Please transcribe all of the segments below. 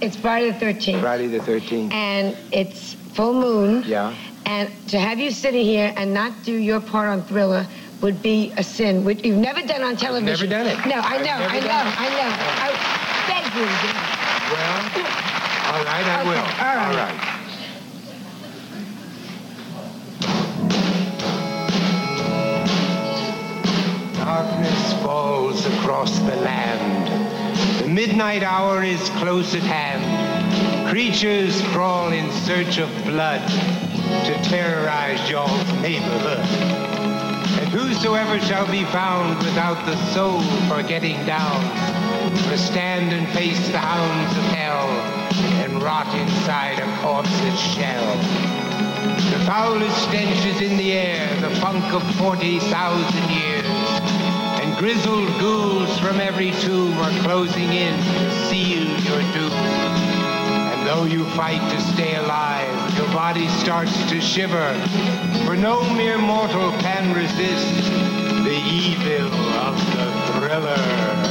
It's Friday the 13th. Friday the 13th. And it's full moon. Yeah. And to have you sitting here and not do your part on Thriller would be a sin, which you've never done on television. never done it. No, I I've know, I know. I know. I beg you to do it. Well, all right, I Okay, will. all right. All right. Darkness falls across the land. Midnight hour is close at hand. Creatures crawl in search of blood to terrorize y'all's neighborhood. And whosoever shall be found without the soul for getting down, must stand and face the hounds of hell and rot inside a corpse's shell. The foulest stench is in the air, the funk of 40,000 years. Grizzled ghouls from every tomb are closing in seal your doom. And though you fight to stay alive, your body starts to shiver. For no mere mortal can resist the evil of the thriller.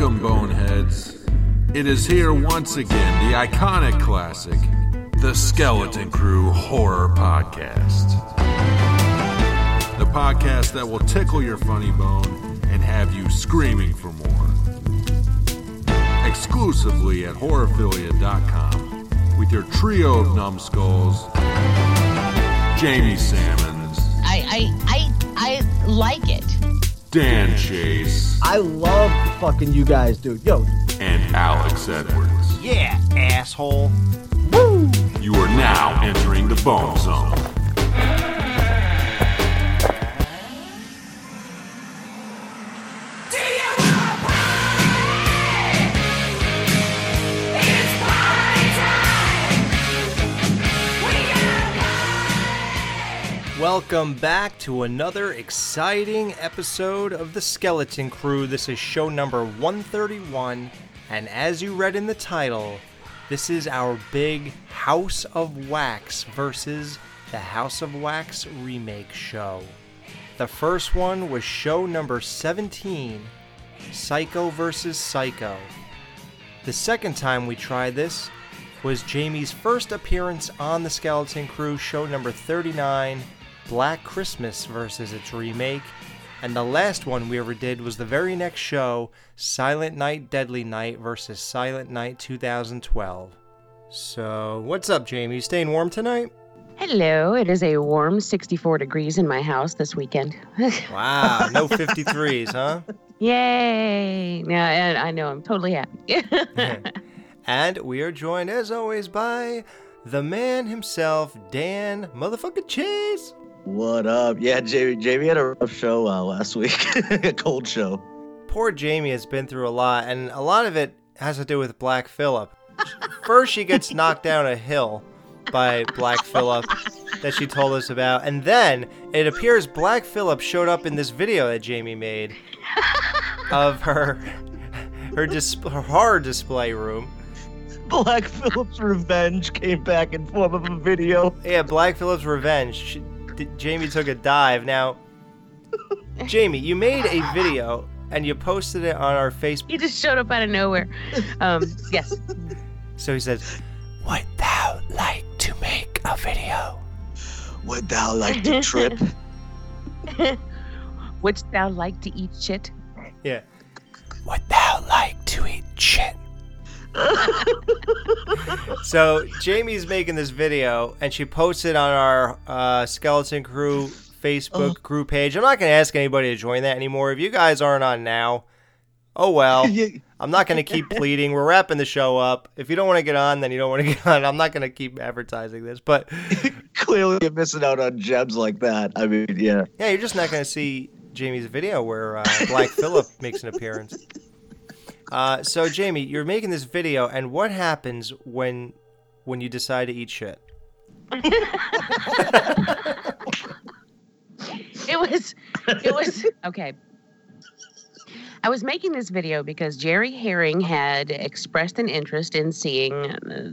Welcome, Boneheads. It is here once again, the iconic classic, the Skeleton Crew Horror Podcast. The podcast that will tickle your funny bone and have you screaming for more. Exclusively at horrorphilia.com with your trio of numbskulls, Jamie Sammons, I I I I like it. Dan Chase, I love fucking you guys, dude. Yo, and Alex Edwards. yeah, asshole. Woo! You are now entering the Bone Zone. Welcome back to another exciting episode of The Skeleton Crew. This is show number 131, and as you read in the title, this is our big House of Wax versus the House of Wax remake show. The first one was show number 17, Psycho versus Psycho. The second time we tried this was Jamie's first appearance on the Skeleton Crew, show number 39, Black Christmas versus its remake. And the last one we ever did was the very next show, Silent Night, Deadly Night versus Silent Night 2012. So, what's up, Jamie? You staying warm tonight? Hello, it is a warm 64 degrees in my house this weekend. Wow, no 53s, huh? Yay! Yeah, and I know I'm totally happy. and we are joined, as always, by the man himself, Dan Motherfucker Chase. What up? Yeah, Jamie. Jamie had a rough show uh, last week. a cold show. Poor Jamie has been through a lot, and a lot of it has to do with Black Phillip. First, she gets knocked down a hill by Black Phillip that she told us about, and then it appears Black Phillip showed up in this video that Jamie made of her her, dis- her horror display room. Black Phillip's revenge came back in form of a video. Yeah, Black Phillip's revenge. She, D- Jamie took a dive. Now, Jamie, you made a video and you posted it on our Facebook. he just showed up out of nowhere. Um, yes. So he says, "Would thou like to make a video?" Would thou like to trip? Wouldst thou like to eat shit? Yeah. Would thou like to eat shit? so Jamie's making this video and she posted on our uh, Skeleton Crew Facebook group page. I'm not going to ask anybody to join that anymore. If you guys aren't on now, oh well. I'm not going to keep pleading. We're wrapping the show up. If you don't want to get on, then you don't want to get on. I'm not going to keep advertising this. But Clearly, you're missing out on gems like that. I mean, yeah. yeah, you're just not going to see Jamie's video where uh, Black Phillip makes an appearance. Uh, so Jamie, you're making this video, and what happens when when you decide to eat shit? it was it was okay i was making this video because jerry herring had expressed an interest in seeing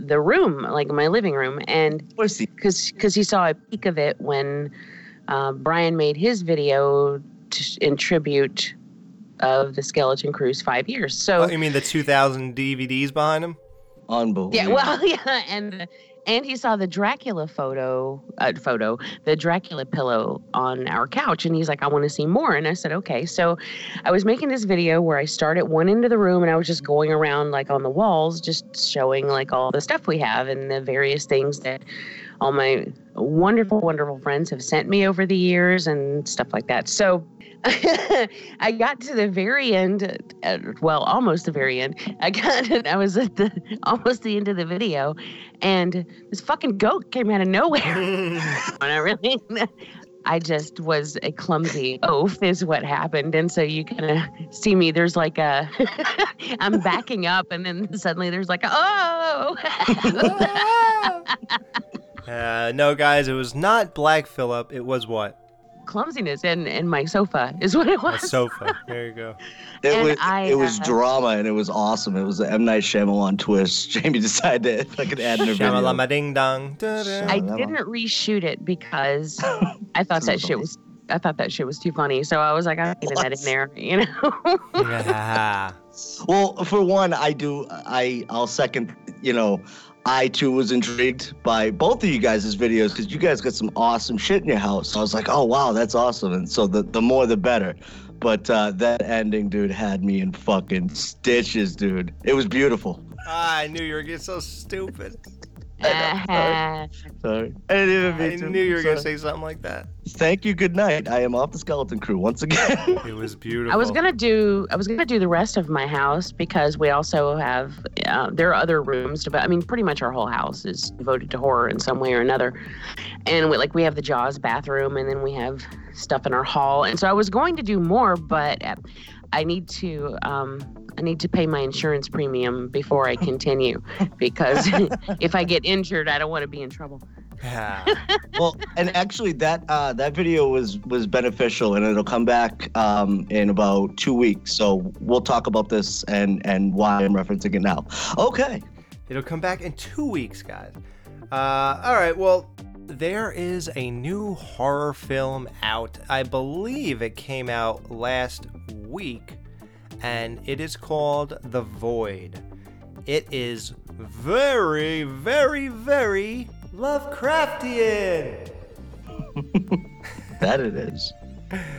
the room like my living room and Of course, he- because because he saw a peek of it when uh, brian made his video t- in tribute of the skeleton crew's five years so Oh, you mean the 2000 DVDs behind him? unbelievable. yeah well yeah and and he saw the dracula photo uh, photo the dracula pillow on our couch and he's like i want to see more and i said okay so i was making this video where i start at one end of the room and i was just going around like on the walls just showing like all the stuff we have and the various things that all my wonderful wonderful friends have sent me over the years and stuff like that so I got to the very end, uh, well, almost the very end. I got, I was at the almost the end of the video, and this fucking goat came out of nowhere. and I really, I just was a clumsy oaf, is what happened. And so you kind of see me. There's like a, I'm backing up, and then suddenly there's like, a, oh. Uh, no, guys, it was not Black Phillip. It was what? clumsiness and and my sofa is what it was. A was. sofa. There you go. It And was I, it was uh, drama and it was awesome. It was an M Night Shyamalan twist. Jamie decided to fucking add in a video. Shamalama ding dong. I didn't reshoot it because I thought that shit was I thought that shit was too funny. So I was like, I'm leaving that in there, you know. Yeah. Well, for one, I do. I I'll second. You know, I too was intrigued by both of you guys' videos because you guys got some awesome shit in your house. So I was like, oh wow, that's awesome. And so the the more the better. But uh, that ending, dude, had me in fucking stitches, dude. It was beautiful. Ah, I knew you were getting so stupid. Uh, Sorry, I didn't even I mean to. knew you were gonna say something like that. Thank you. Good night. I am off the skeleton crew once again. It was beautiful. I was gonna do I was gonna do the rest of my house because we also have uh, there are other rooms, but I mean pretty much our whole house is devoted to horror in some way or another. And we, like we have the Jaws bathroom, and then we have stuff in our hall. And so I was going to do more, but uh, I need to um, I need to pay my insurance premium before I continue because if I get injured, I don't want to be in trouble. Yeah. well, and actually, that uh, that video was was beneficial, and it'll come back um, in about two weeks. So we'll talk about this and and why I'm referencing it now. Okay. It'll come back in two weeks, guys. Uh, all right. Well, there is a new horror film out. I believe it came out last week, and it is called The Void. It is very, very, very Lovecraftian. That it is.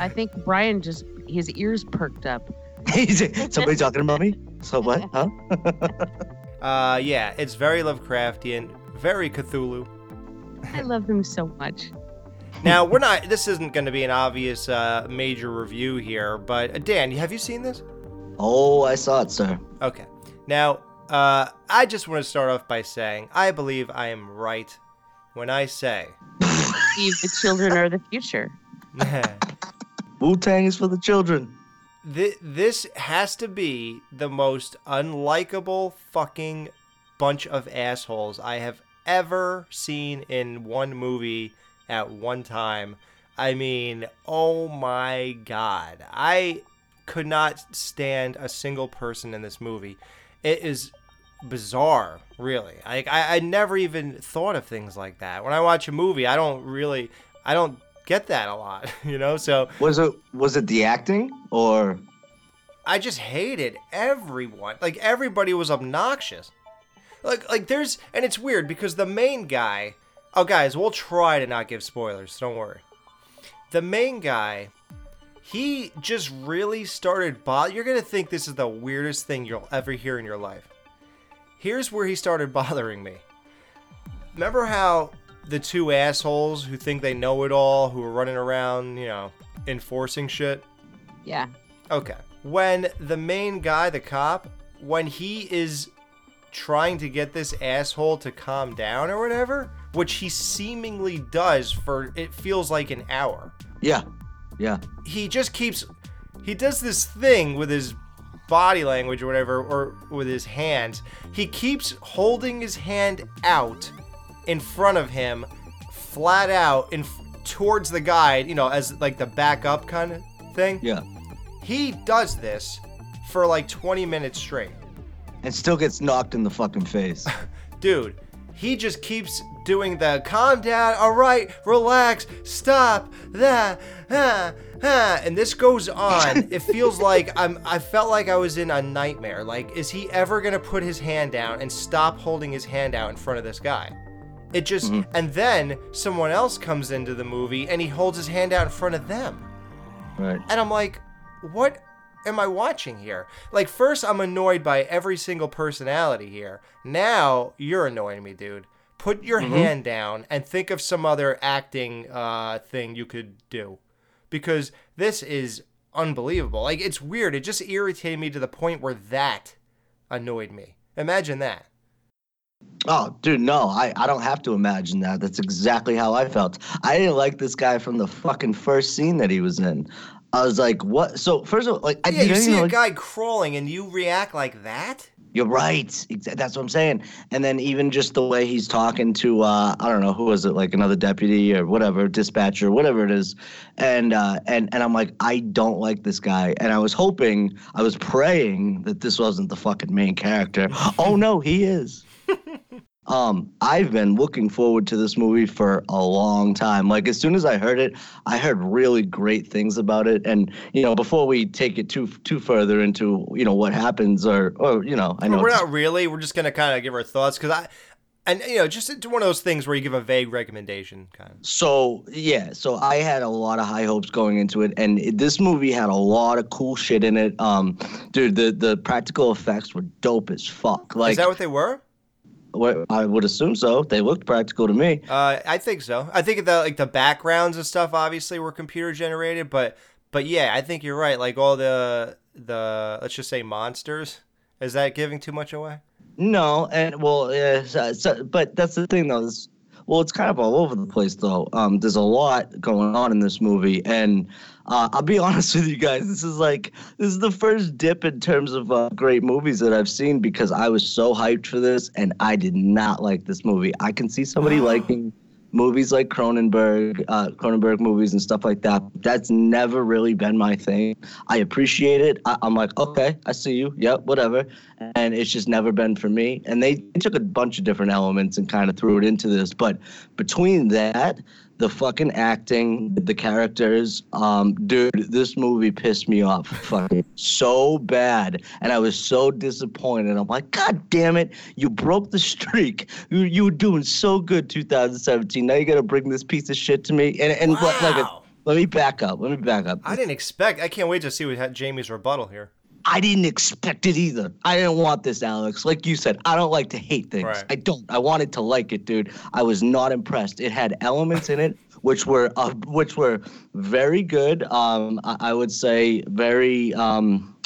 I think Brian just his ears perked up. Somebody talking about me? So what? Huh? Uh, yeah, it's very Lovecraftian, very Cthulhu. I love him so much. Now, we're not, this isn't going to be an obvious uh, major review here, but uh, Dan, have you seen this? Oh, I saw it, sir. Okay. Now, uh, I just want to start off by saying I believe I am right when I say Steve, the children are the future. Wu Tang is for the children. Th- this has to be the most unlikable fucking bunch of assholes I have ever seen in one movie at one time. I mean, oh my god. I could not stand a single person in this movie. It is bizarre, really. Like I, I never even thought of things like that. When I watch a movie, I don't really I don't get that a lot, you know? So Was it was it the acting or I just hated everyone. Like everybody was obnoxious. Like like there's and it's weird because the main guy Oh guys, we'll try to not give spoilers, don't worry. The main guy he just really started bo- you're going to think this is the weirdest thing you'll ever hear in your life. Here's where he started bothering me. Remember how the two assholes who think they know it all, who are running around, you know, enforcing shit? Yeah. Okay. When the main guy, the cop, when he is trying to get this asshole to calm down or whatever, which he seemingly does for it feels like an hour. Yeah. Yeah. He just keeps he does this thing with his body language or whatever or with his hands. He keeps holding his hand out in front of him flat out in towards the guy, you know, as like the backup kind of thing. Yeah. He does this for like 20 minutes straight. And still gets knocked in the fucking face. Dude, he just keeps doing the calm down, all right, relax, stop, that, ah, ah, and this goes on. it feels like I'm. I felt like I was in a nightmare. Like, is he ever gonna put his hand down and stop holding his hand out in front of this guy? It just, and then someone else comes into the movie and he holds his hand out in front of them. right. And I'm like, what am I watching here? Like, first, I'm annoyed by every single personality here. Now, you're annoying me, dude. Put your hand down and think of some other acting uh, thing you could do. Because this is unbelievable. Like, it's weird. It just irritated me to the point where that annoyed me. Imagine that. Oh, dude, no, I, I don't have to imagine that. That's exactly how I felt. I didn't like this guy from the fucking first scene that he was in. I was like, what? So, first of all, like, I Yeah, you see a like- guy crawling and you react like that? You're right. That's what I'm saying. And then even just the way he's talking to, uh, I don't know, who was it, like another deputy or whatever, dispatcher, whatever it is. And uh, and and I'm like, I don't like this guy. And I was hoping, I was praying that this wasn't the fucking main character. oh no, he is. Um, I've been looking forward to this movie for a long time. Like as soon as I heard it, I heard really great things about it. And you know, before we take it too too further into you know what happens, or or you know, I know We're not really. We're just gonna kind of give our thoughts because I, and you know, just one of those things where you give a vague recommendation, kind of. So yeah, so I had a lot of high hopes going into it, and it, this movie had a lot of cool shit in it. Um, dude, the the practical effects were dope as fuck. Like Is that what they were? I would assume so. They looked practical to me. Uh, I think so. I think the like the backgrounds and stuff obviously were computer generated, but but yeah, I think you're right. Like all the the let's just say monsters. Is that giving too much away? No, and well, uh, so, so- but that's the thing though. This, well, it's kind of all over the place though. Um, there's a lot going on in this movie, and uh, I'll be honest with you guys. This is like this is the first dip in terms of uh, great movies that I've seen because I was so hyped for this, and I did not like this movie. I can see somebody liking movies like Cronenberg, uh, Cronenberg movies and stuff like that. That's never really been my thing. I appreciate it. I, I'm like, okay, I see you. Yep, whatever. And it's just never been for me. And they, they took a bunch of different elements and kind of threw it into this. But between that, the fucking acting, the characters, um, dude, this movie pissed me off fucking so bad. And I was so disappointed. I'm like, God damn it, you broke the streak. You, you were doing so good 2017. Now you gotta bring this piece of shit to me. And and what like a, let me back up. Let me back up. I didn't expect. I can't wait to see what Jamie's rebuttal here. I didn't expect it either. I didn't want this, Alex. Like you said, I don't like to hate things. Right. I don't. I wanted to like it, dude. I was not impressed. It had elements in it which were uh, which were very good. Um, I, I would say very. Um,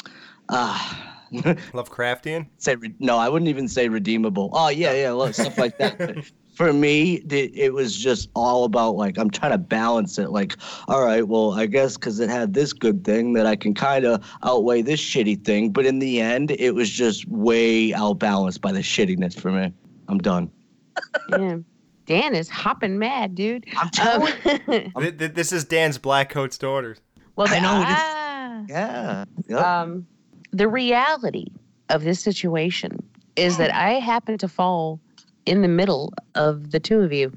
uh, Lovecraftian. say re- no, I wouldn't even say redeemable. Oh yeah, yeah, stuff like that. But For me, it, it was just all about like I'm trying to balance it. Like, all right, well, I guess because it had this good thing that I can kind of outweigh this shitty thing. But in the end, it was just way outbalanced by the shittiness for me. I'm done. Yeah. Dan is hopping mad, dude. I'm Um, Th- th- this is Dan's Black Coat's daughters. well, I know, it is- ah. Yeah. Yep. um, the reality of this situation is that I happen to fall in the middle of the two of you.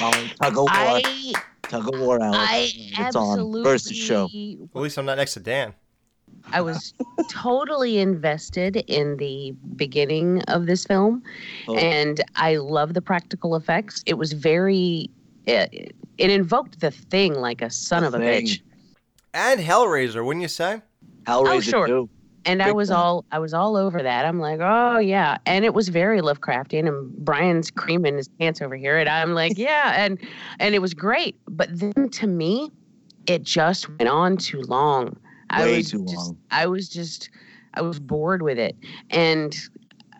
Oh, tug of war. I tug of war, Alex. I it's on. absolutely First show. At least I'm not next to Dan. I was totally invested in the beginning of this film, Oh. and I love the practical effects. It was very. It, it invoked the thing like a son The of a Thing. bitch. And Hellraiser, wouldn't you say? Hellraiser Oh, sure. too. And I was all I was all over that. I'm like, oh yeah, and it was very Lovecraftian. And Brian's creaming his pants over here, and I'm like, yeah, and and it was great. But then to me, it just went on too long. I Way was too just, long. I was just, I was bored with it, and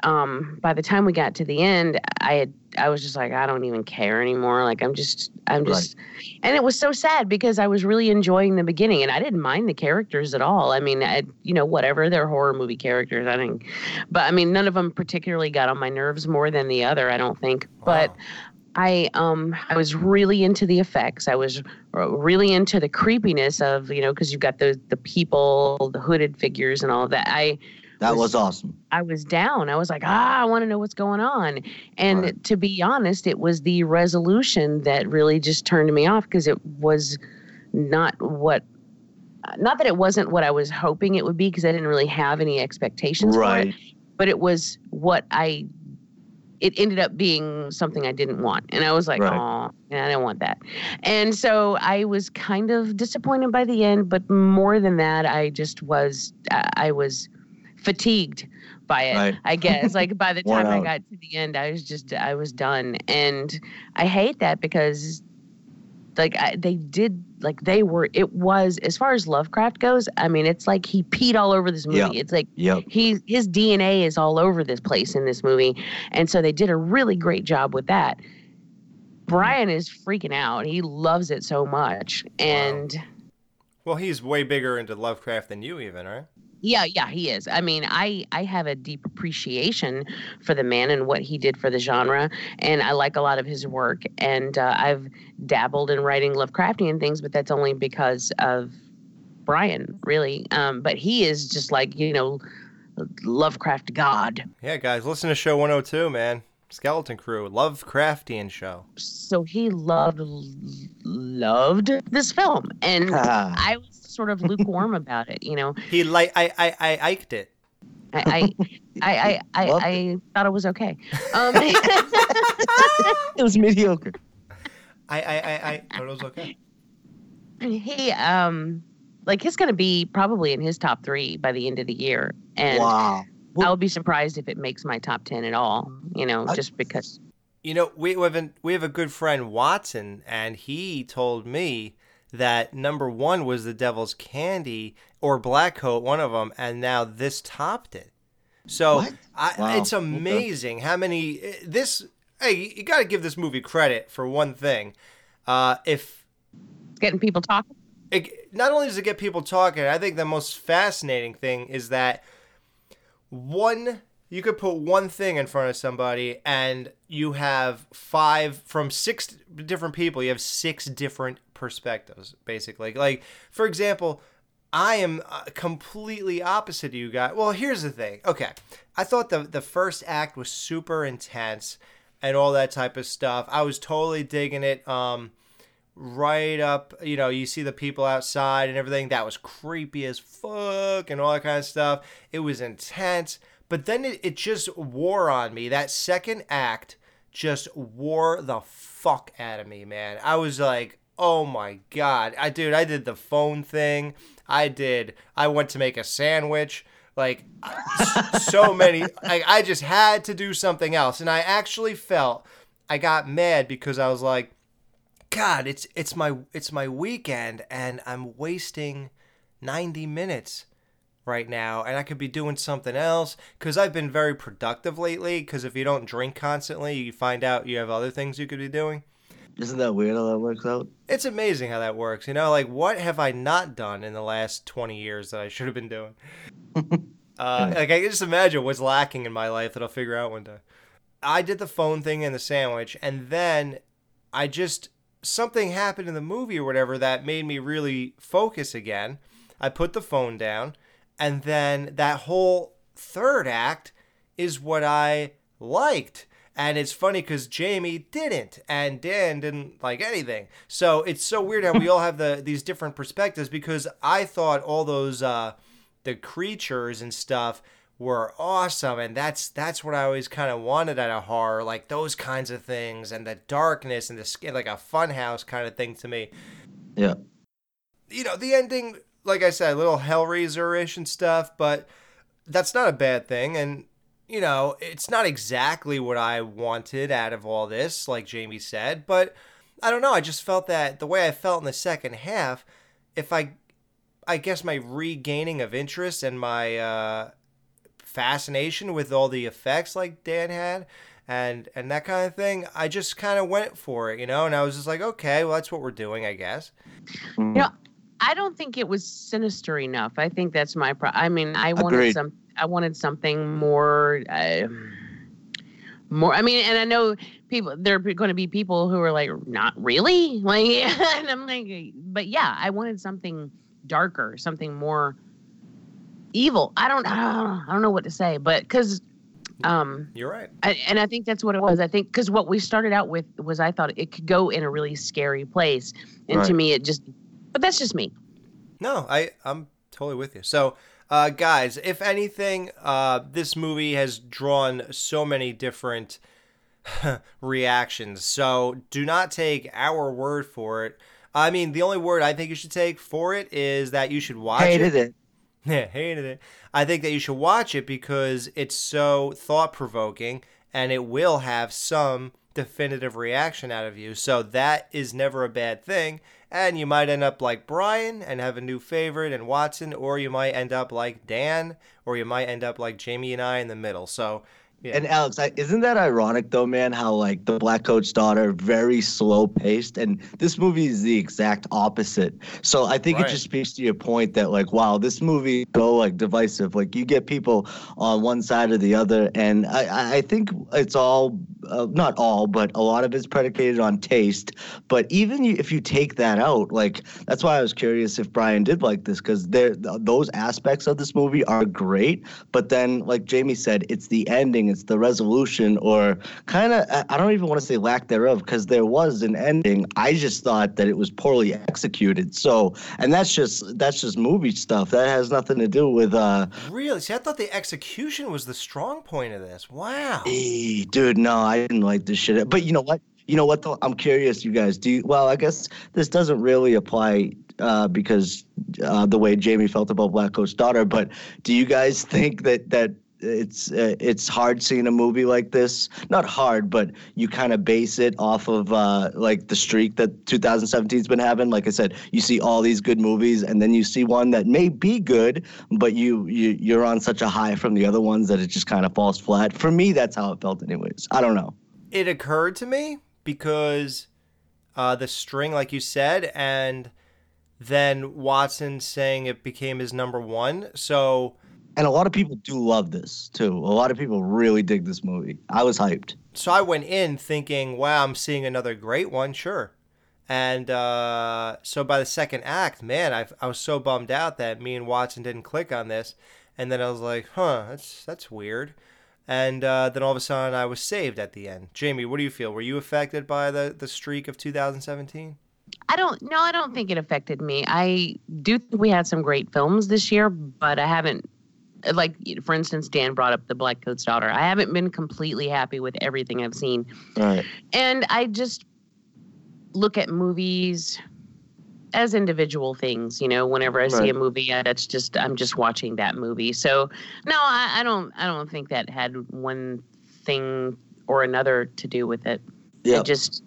um, by the time we got to the end, I had I was just like, I don't even care anymore. Like I'm just, I'm Right. just, and it was so sad because I was really enjoying the beginning, and I didn't mind the characters at all. I mean, I, you know, whatever they're horror movie characters, I think, but I mean, none of them particularly got on my nerves more than the other. I don't think, but. I um I was really into the effects. I was really into the creepiness of you know because you've got the the people, the hooded figures, and all of that. I That was- was awesome. I was down. I was like, ah, I want to know what's going on. And Right. to be honest, it was the resolution that really just turned me off because it was not what. Not that it wasn't what I was hoping it would be because I didn't really have any expectations for it Right. but it was what I it ended up being something I didn't want. And I was like, Right. oh, I don't want that. And so I was kind of disappointed by the end, but more than that, I just was I was fatigued by it. Right. I guess like by the time I got to the end, I was just I was done. And I hate that because like I, they did like they were it was as far as Lovecraft goes, I mean, it's like he peed all over this movie. Yeah. It's like Yep. he his DNA is all over this place in this movie, and so they did a really great job with that. Brian is freaking out. He loves it so much, and Well, he's way bigger into Lovecraft than you, even, right? Yeah, yeah, he is. I mean, I I have a deep appreciation for the man and what he did for the genre, and I like a lot of his work. And uh, I've dabbled in writing Lovecraftian things, but that's only because of Brian, really. Um, but he is just like you know, Lovecraft god. Yeah, guys, listen to show 102, man. Skeleton Crew, Lovecraftian show. so he loved loved this film and i was sort of lukewarm about it you know He like I I I iked it. i i i i, I, I thought it was okay um It was mediocre. I I I, I thought it was okay. he um like he's gonna be probably in his top three by the end of the year and wow. i'll be surprised if it makes my top 10 at all you know I- just because You know, we have a, we have a good friend Watson, and he told me that number one was the Devil's Candy or Black Coat, one of them, and now this topped it. So I, Wow, it's okay. amazing how many eh, this. Hey, you got to give this movie credit for one thing. Uh, if getting people talking it, not only does it get people talking, I think the most fascinating thing is that one you could put one thing in front of somebody and you have five from six different people you have six different perspectives basically like for example i am uh, completely opposite you guys well here's the thing okay i thought the the first act was super intense and all that type of stuff i was totally digging it um right up, you know, you see the people outside and everything. That was creepy as fuck and all that kind of stuff. It was intense. But then it, it just wore on me. That second act just wore the fuck out of me, man. I was like, oh my God. I dude, I did the phone thing. I did I went to make a sandwich. Like so many I, I just had to do something else. And I actually felt I got mad because I was like, God, it's it's my it's my weekend and I'm wasting 90 minutes right now and I could be doing something else cuz I've been very productive lately cuz if you don't drink constantly, you find out you have other things you could be doing. Isn't that weird how that works out? It's amazing how that works. You know, like what have I not done in the last 20 years that I should have been doing? uh, like I can just imagine what's lacking in my life that I'll figure out one day. I did the phone thing and the sandwich, and then I just something happened in the movie or whatever that made me really focus again. I put the phone down, and then that whole third act is what I liked. And it's funny because Jamie didn't, and Dan didn't like anything. So it's so weird how we all have the these different perspectives. Because I thought all those uh, the creatures and stuff were awesome, and that's that's what I always kind of wanted out of horror, like those kinds of things, and the darkness and the skin, like a funhouse kind of thing to me Yeah. you know, the ending, like I said, a little Hellraiser-ish and stuff, but that's not a bad thing. And, you know, it's not exactly what I wanted out of all this, like Jamie said, but I don't know. I just felt that the way I felt in the second half, if I, I guess my regaining of interest and my uh, fascination with all the effects like Dan had, and and that kind of thing, I just kind of went for it, you know. And I was just like, okay, well, that's what we're doing, I guess. Mm. know, I don't think it was sinister enough. I think that's my pro. I mean, I wanted Agreed. some. I wanted something more. Uh, more. I mean, and I know people there are going to be people who are like, not really, like, and I'm like, but yeah, I wanted something darker, something more evil. I don't, I don't, I don't know what to say, but because. Um, You're right. I, and I think that's what it was. I think because what we started out with was I thought it could go in a really scary place, and to me it just. But that's just me. No, I I'm totally with you. So, uh, guys, if anything, uh, this movie has drawn so many different reactions. So do not take our word for it. I mean, the only word I think you should take for it is that you should watch Hated it. Yeah, hated it. I think that you should watch it because it's so thought provoking and it will have some definitive reaction out of you. So that is never a bad thing. And you might end up like Brian and have a new favorite and Watson, or you might end up like Dan, or you might end up like Jamie and I in the middle. So yeah. And Alex, I, isn't that ironic though, man? How like the Black Coat's daughter, very slow paced, and this movie is the exact opposite. So I think Right. it just speaks to your point that like, wow, this movie so like divisive. Like you get people on one side or the other, and I I- think it's all uh, not all, but a lot of it's predicated on taste. But even if you take that out, like that's why I was curious if Brian did like this because there th- those aspects of this movie are great. But then, like Jamie said, it's the ending, it's the resolution, or kind of I don't even want to say lack thereof because there was an ending. I just thought that it was poorly executed. So, and that's just that's just movie stuff. That has nothing to do with uh. really, see, I thought the execution was the strong point of this. Wow. Eh, dude, no, I didn't like this shit. But you know what? You know what? Though I'm curious, you guys. Do you, well? I guess this doesn't really apply uh, because uh, the way Jamie felt about Black Coat's daughter. But do you guys think that that it's uh, it's hard seeing a movie like this? Not hard, but you kind of base it off of uh, like the streak that 2017's been having. Like I said, you see all these good movies, and then you see one that may be good, but you you you're on such a high from the other ones that it just kind of falls flat. For me, that's how it felt, anyways. I don't know. it occurred to me because uh, the string, like you said, and then Watson saying it became his number one. So, And a lot of people do love this too. A lot of people really dig this movie. I was hyped. so I went in thinking, "Wow, I'm seeing another great one." Sure. And uh, so by the second act, man, I, I was so bummed out that me and Watson didn't click on this. And then I was like, "Huh, that's that's weird." And uh, then all of a sudden, I was saved at the end. Jamie, what do you feel? Were you affected by the the streak of 2017? I don't no, I don't think it affected me. I do think we had some great films this year, but I haven't like for instance, Dan brought up the Black Coat's daughter. I haven't been completely happy with everything I've seen. Right. And I just look at movies as individual things, you know, whenever I see Right. a movie, that's just I'm just watching that movie. So no, I, I don't I don't think that had one thing or another to do with it. Yeah. It just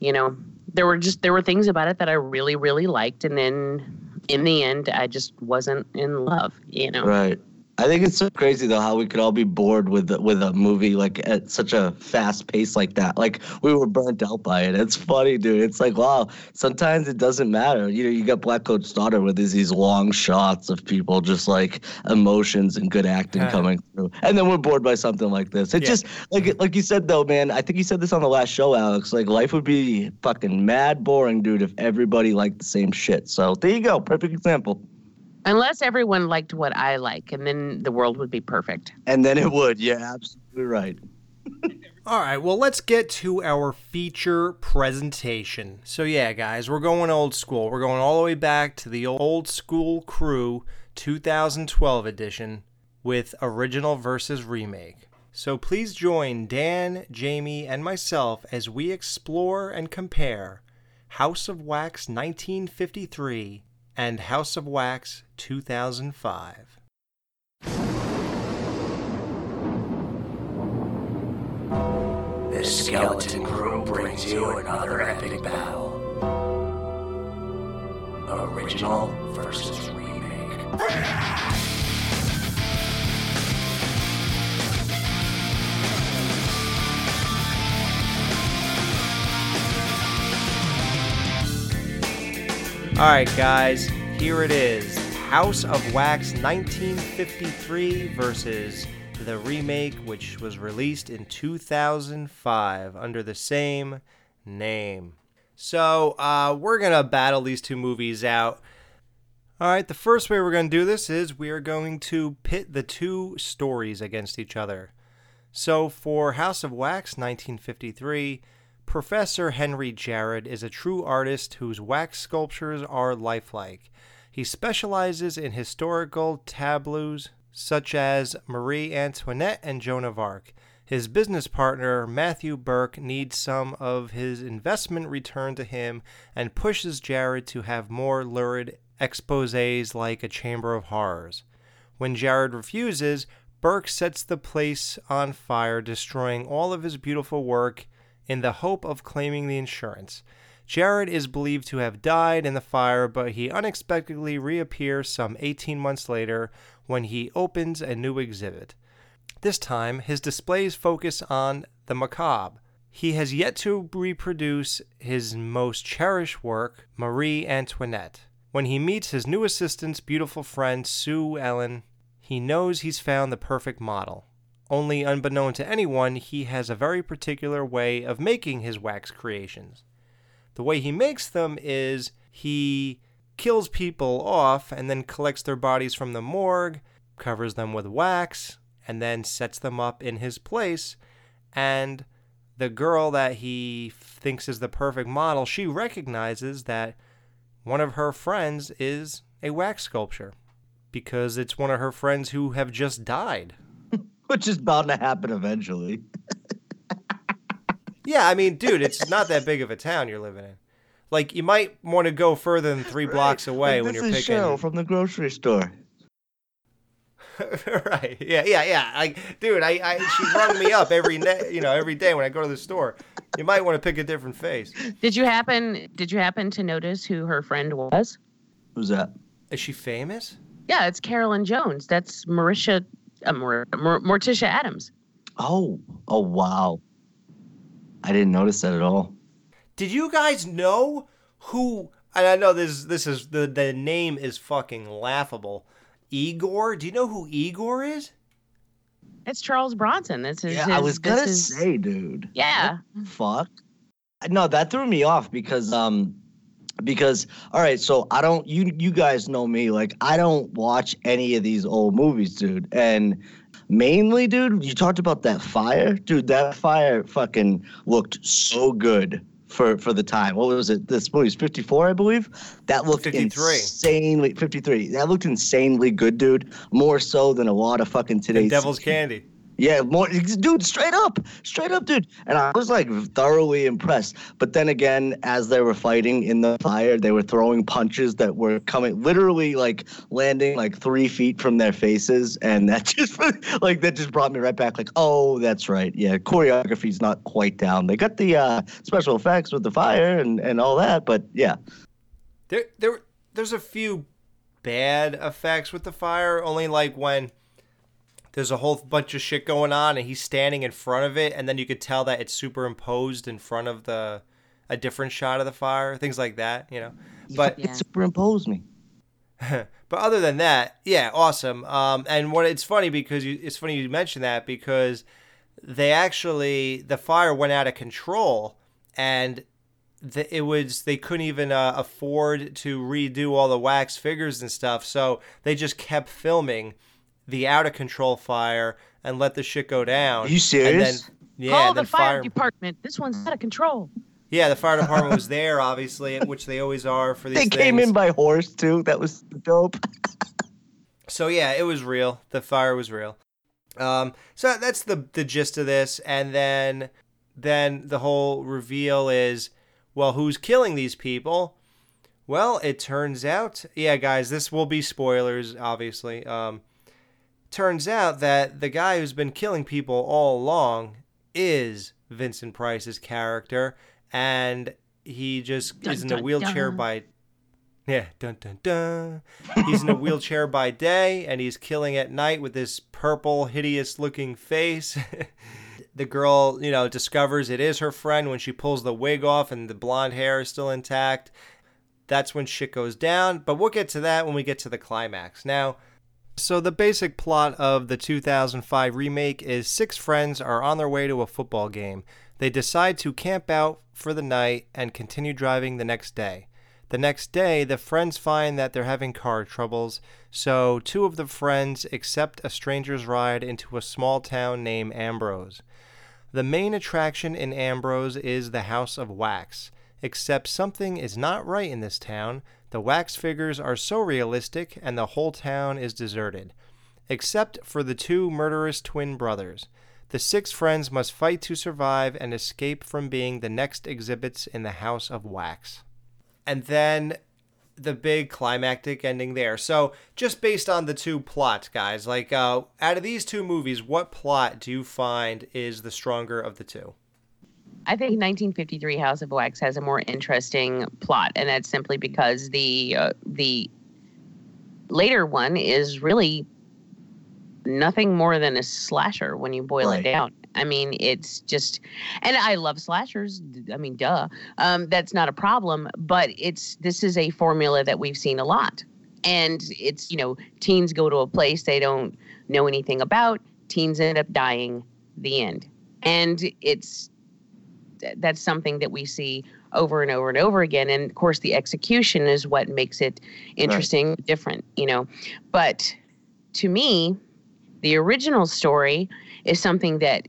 you know, there were just there were things about it that I really, really liked and then in the end I just wasn't in love, you know. Right. I think it's so crazy though how we could all be bored with with a movie like at such a fast pace like that. Like we were burnt out by it. It's funny, dude. It's like wow. Sometimes it doesn't matter. You know, you got Black Coat's daughter with these these long shots of people just like emotions and good acting Yeah. coming through, and then we're bored by something like this. It Yeah. just like like you said though, man. I think you said this on the last show, Alex. Like life would be fucking mad boring, dude, if everybody liked the same shit. So there you go. Perfect example. Unless everyone liked what I like and then the world would be perfect. And then it would. Yeah, absolutely right. All right, well, let's get to our feature presentation. So, yeah, guys, we're going old school. We're going all the way back to the old school crew 2012 edition with original versus remake. So, please join Dan, Jamie, and myself as we explore and compare House of Wax 1953 and House of Wax 2005. The Skeleton Crew brings you another epic battle. Original versus remake. All right, guys, here it is House of Wax 1953 versus the remake, which was released in 2005 under the same name. So, uh, we're going to battle these two movies out. All right, the first way we're going to do this is we are going to pit the two stories against each other. So, for House of Wax 1953, Professor Henry Jarrod is a true artist whose wax sculptures are lifelike. He specializes in historical tableaus such as Marie Antoinette and Joan of Arc. His business partner, Matthew Burke, needs some of his investment returned to him and pushes Jarrod to have more lurid exposes like a Chamber of Horrors. When Jarrod refuses, Burke sets the place on fire, destroying all of his beautiful work in the hope of claiming the insurance. Jarrod is believed to have died in the fire, but he unexpectedly reappears some 18 months later when he opens a new exhibit. This time, his displays focus on the macabre. He has yet to reproduce his most cherished work, Marie Antoinette. When he meets his new assistant's beautiful friend, Sue Allen, he knows he's found the perfect model. Only unbeknown to anyone, he has a very particular way of making his wax creations. The way he makes them is he kills people off and then collects their bodies from the morgue, covers them with wax, and then sets them up in his place. And the girl that he thinks is the perfect model, she recognizes that one of her friends is a wax sculpture because it's one of her friends who have just died. Which is bound to happen eventually. Yeah, I mean, dude, it's not that big of a town you're living in. Like, you might want to go further than three blocks away Like, when you're is picking. Cheryl from the grocery store. right? Yeah, yeah, yeah. Like, dude, I, I she rung me up every day, you know, every day when I go to the store. You might want to pick a different face. Did you happen? Did you happen to notice who her friend was? Who's that? Is she famous? Yeah, it's Carolyn Jones. That's Marisha, uh, Mar- Mar- Morticia Addams. Oh, oh wow. I didn't notice that at all. Did you guys know who? And I know this. This is the the name is fucking laughable. Igor. Do you know who Igor is? It's Charles Bronson. This is. Yeah, his, I was gonna is- say, dude. Yeah. Fuck. No, that threw me off because um because all right, so I don't you you guys know me like I don't watch any of these old movies, dude. And mainly, dude, you talked about that fire, dude. That fire fucking looked so good for for the time. What was it? This movie's 54, I believe. That looked 53. insanely 53. That looked insanely good, dude. More so than a lot of fucking The today's Devil's Candy. Yeah, more dude, straight up, straight up, dude. And I was like thoroughly impressed. But then again, as they were fighting in the fire, they were throwing punches that were coming literally like landing like three feet from their faces, and that just like that just brought me right back. Like, oh, that's right. Yeah, choreography's not quite down. They got the uh, special effects with the fire and and all that, but yeah, There, there, there's a few bad effects with the fire. Only like when there's a whole bunch of shit going on and he's standing in front of it, and then you could tell that it's superimposed in front of the a different shot of the fire, things like that. You know, but it superimposed me. but other than that, yeah, awesome. Um, and what it's funny because you, it's funny you mentioned that because they actually the fire went out of control and the, it was they couldn't even uh, afford to redo all the wax figures and stuff, so they just kept filming the out of control fire and let the shit go down. Are you serious? And then, yeah, Call and the then fire, department. This one's out of control. Yeah, the fire department was there, obviously, which they always are for these They came things. in by horse too. That was dope. So yeah, it was real. The fire was real. Um, so that's the the gist of this, and then then the whole reveal is, well, who's killing these people? Well, it turns out, yeah, guys, this will be spoilers, obviously. Um, turns out that the guy who's been killing people all along is Vincent Price's character, and he just Dun, is in a wheelchair dun. by yeah, dun dun dun. He's in a wheelchair by day and he's killing at night with this purple, hideous looking face. the girl, you know, discovers it is her friend when she pulls the wig off and the blonde hair is still intact. That's when shit goes down. But we'll get to that when we get to the climax. Now, So, the basic plot of the 2005 remake is six friends are on their way to a football game. They decide to camp out for the night and continue driving the next day. The next day, the friends find that they're having car troubles, so two of the friends accept a stranger's ride into a small town named Ambrose. The main attraction in Ambrose is the House of Wax, except something is not right in this town. The wax figures are so realistic, and the whole town is deserted. Except for the two murderous twin brothers. The six friends must fight to survive and escape from being the next exhibits in the House of Wax and then the big climactic ending there. So, just based on the two plots, guys, like uh, out of these two movies, what plot do you find is the stronger of the two? I think 1953 House of Wax has a more interesting plot, and that's simply because the uh, the later one is really nothing more than a slasher when you boil Right. it down. I mean, it's just, and I love slashers. I mean, duh. Um, that's not a problem, but it's this is a formula that we've seen a lot, and it's you know, teens go to a place they don't know anything about. Teens end up dying. The end, and it's that's something that we see over and over and over again. And of course, the execution is what makes it interesting, different, you know. But to me, the original story is something that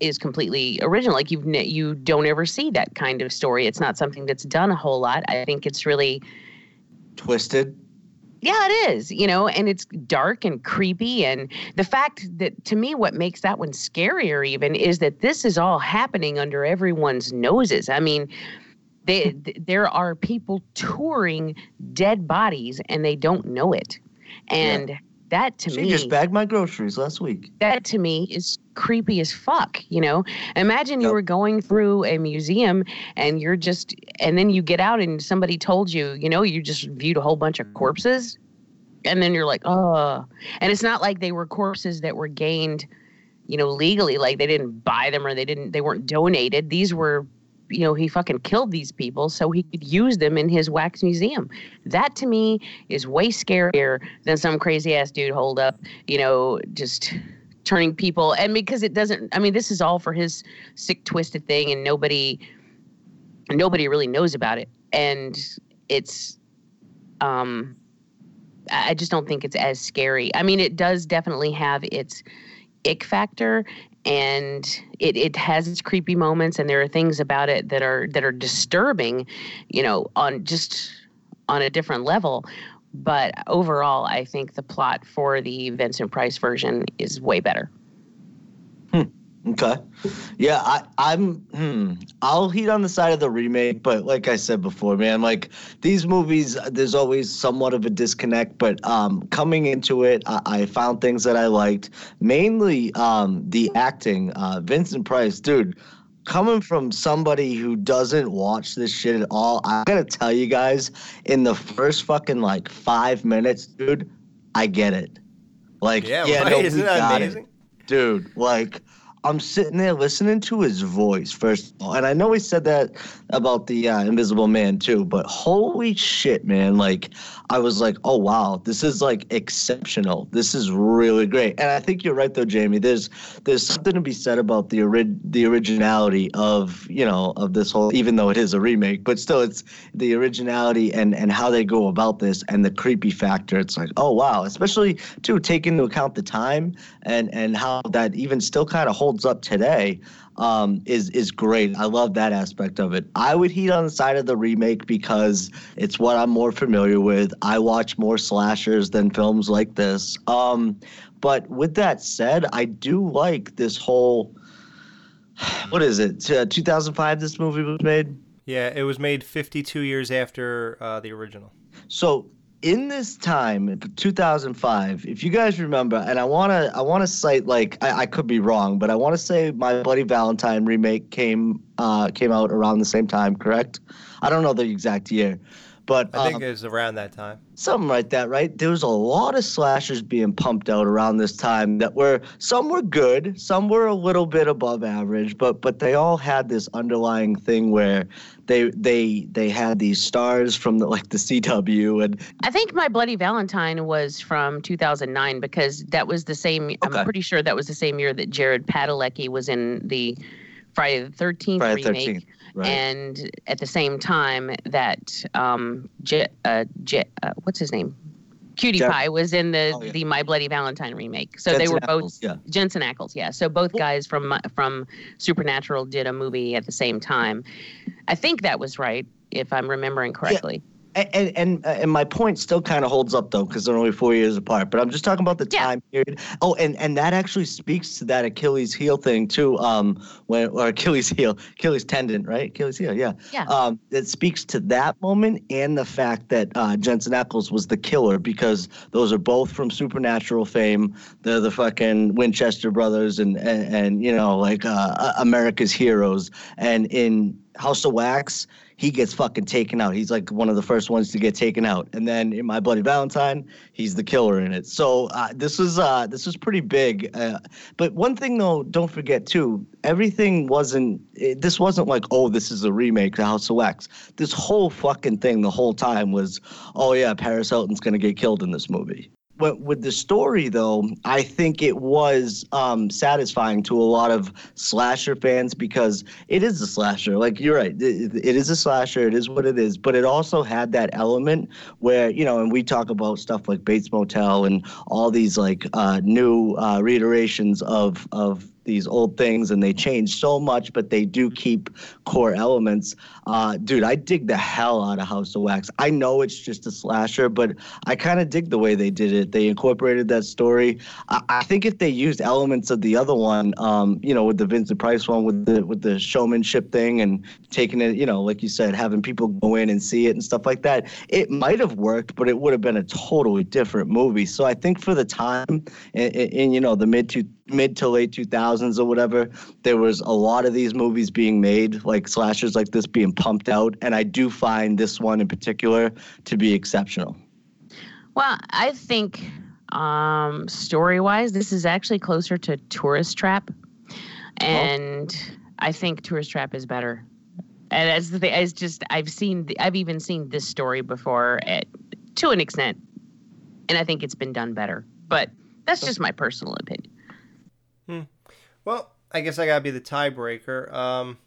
is completely original. Like you've you don't ever see that kind of story. It's not something that's done a whole lot. I think it's really Twisted. Yeah, it is, you know, and it's dark and creepy. And the fact that to me, what makes that one scarier even is that this is all happening under everyone's noses. I mean, they, hmm. th- there are people touring dead bodies and they don't know it. And that to She me, just bagged my groceries last week. that to me is creepy as fuck you know? Imagine you were going through a museum and you're just and then you get out and somebody told you you know you just viewed a whole bunch of corpses? And then you're like oh and it's not like they were corpses that were gained you know legally like they didn't buy them or they didn't they weren't donated. These were you know he fucking killed these people so he could use them in his wax museum. That to me is way scarier than some crazy ass dude hold up you know just turning people and because it doesn't i mean this is all for his sick twisted thing and nobody nobody really knows about it. And it's um i just don't think it's as scary. I mean it does definitely have its ick factor and it, it has its creepy moments and there are things about it that are that are disturbing you know on just on a different level. But overall i think the plot for the vincent price version is way better Okay. Yeah, I, I'm. Hmm, I'll heat on the side of the remake, but like I said before, man, like these movies, there's always somewhat of a disconnect. But um, coming into it, I, I found things that I liked, mainly um, the acting. Uh, Vincent Price, dude. Coming from somebody who doesn't watch this shit at all, I gotta tell you guys, in the first fucking like five minutes, dude, I get it. Like, Yeah, yeah, right. no, Isn't that got amazing? it dude like i'm sitting there listening to his voice first of all. And i know he said that about the uh, invisible man too but holy shit man. Like i was like oh wow. This is like exceptional. This is really great. And i think you're right though jamie. There's there's something to be said about the ori- the originality of you know of this whole even though it is a remake but still it's the originality and and how they go about this and the creepy factor. It's like oh wow. Especially too take into account the time and and how that even still kind of holds up today um, is is great. I love that aspect of it. I would heat on the side of the remake because it's what I'm more familiar with. I watch more slashers than films like this. Um, but with that said, I do like this whole. What is it? Uh, 2005. This movie was made. Yeah, it was made 52 years after uh, the original. So in this time, 2005, if you guys remember, and I wanna, I wanna cite like I, I could be wrong, but I want to say my Bloody Valentine remake came, uh, came out around the same time. Correct? I don't know the exact year, But I think um, it was around that time. something like that, right? There was a lot of slashers being pumped out around this time that were some were good, some were a little bit above average, but but they all had this underlying thing where they they they had these stars from the like the CW and I think My Bloody Valentine was from 2009 because that was the same. Okay. I'm pretty sure that was the same year that Jared Padalecki was in the Friday the 13th Friday remake. 13th, right? And at the same time that um, J, uh, J, uh, what's his name? Cutie Jen- Pie was in the Oh, yeah. the My Bloody Valentine remake. So they Jensen were both yeah. Jensen Ackles, yeah. So both guys from from Supernatural did a movie at the same time. I think that was right, if I'm remembering correctly. And and and, uh, and my point still kind of holds up though because they're only four years apart. But I'm just talking about the Yeah. time period. Oh, and and that actually speaks to that Achilles heel thing too. Um, when or Achilles heel, Achilles tendon, right? Achilles heel, yeah. Yeah. Um, it speaks to that moment and the fact that uh, Jensen Ackles was the killer because those are both from Supernatural fame. They're the fucking Winchester brothers and and, and you know like uh, America's heroes. And in House of Wax he gets fucking taken out. He's like one of the first ones to get taken out. And then in My Bloody Valentine, he's the killer in it. So uh, this was uh, this was pretty big. Uh, but one thing though, don't forget too, everything wasn't. It, this wasn't like oh, this is a remake, The House of Wax. This whole fucking thing, the whole time was, oh yeah, Paris Hilton's gonna get killed in this movie. With the story, though, I think it was um, satisfying to a lot of slasher fans because it is a slasher. Like you're right, it, it is a slasher. It is what it is. But it also had that element where you know, and we talk about stuff like Bates Motel and all these like uh, new uh, reiterations of of these old things and they change so much, but they do keep core elements. Uh, dude, I dig the hell out of House of Wax. I know it's just a slasher, but I kind of dig the way they did it. They incorporated that story. I, I think if they used elements of the other one, um, you know, with the Vincent Price one, with the with the showmanship thing and taking it, you know, like you said, having people go in and see it and stuff like that, it might have worked, but it would have been a totally different movie. So I think for the time, in you know the mid two mid to late 2000s or whatever there was a lot of these movies being made like slashers like this being pumped out and i do find this one in particular to be exceptional Well, I think um, story wise, this is actually closer to Tourist Trap. And I think Tourist Trap is better. And that's the thing. It's just, I've seen, the, I've even seen this story before at, to an extent. And I think it's been done better. But that's just my personal opinion. Well, I guess I gotta be the tiebreaker. Um,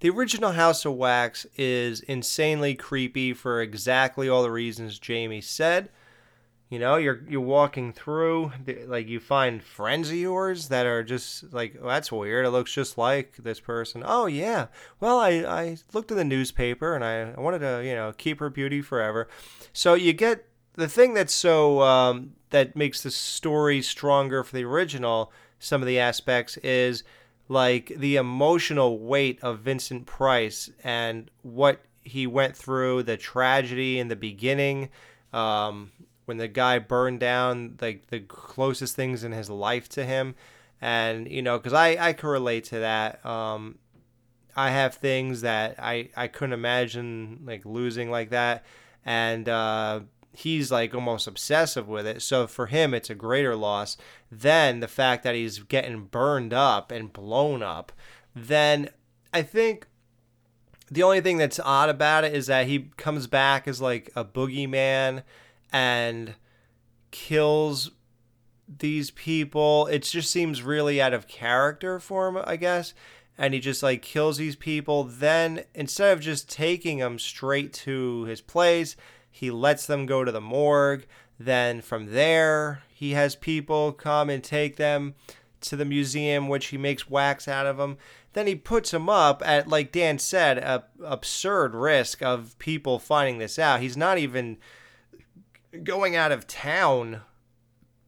the original House of Wax is insanely creepy for exactly all the reasons Jamie said. You know, you're you're walking through, like you find friends of yours that are just like, oh, that's weird. It looks just like this person. Oh yeah. Well, I I looked in the newspaper and I, I wanted to you know keep her beauty forever. So you get the thing that's so um, that makes the story stronger for the original. Some of the aspects is like the emotional weight of Vincent Price and what he went through, the tragedy in the beginning, um, when the guy burned down like the closest things in his life to him, and you know, because I I can relate to that. Um, I have things that I I couldn't imagine like losing like that, and uh, he's like almost obsessive with it. So for him, it's a greater loss than the fact that he's getting burned up and blown up. Then I think the only thing that's odd about it is that he comes back as like a boogeyman and kills these people. It just seems really out of character for him, I guess. And he just like kills these people. Then instead of just taking them straight to his place, he lets them go to the morgue. Then from there, he has people come and take them to the museum, which he makes wax out of them. Then he puts them up at, like Dan said, a absurd risk of people finding this out. He's not even going out of town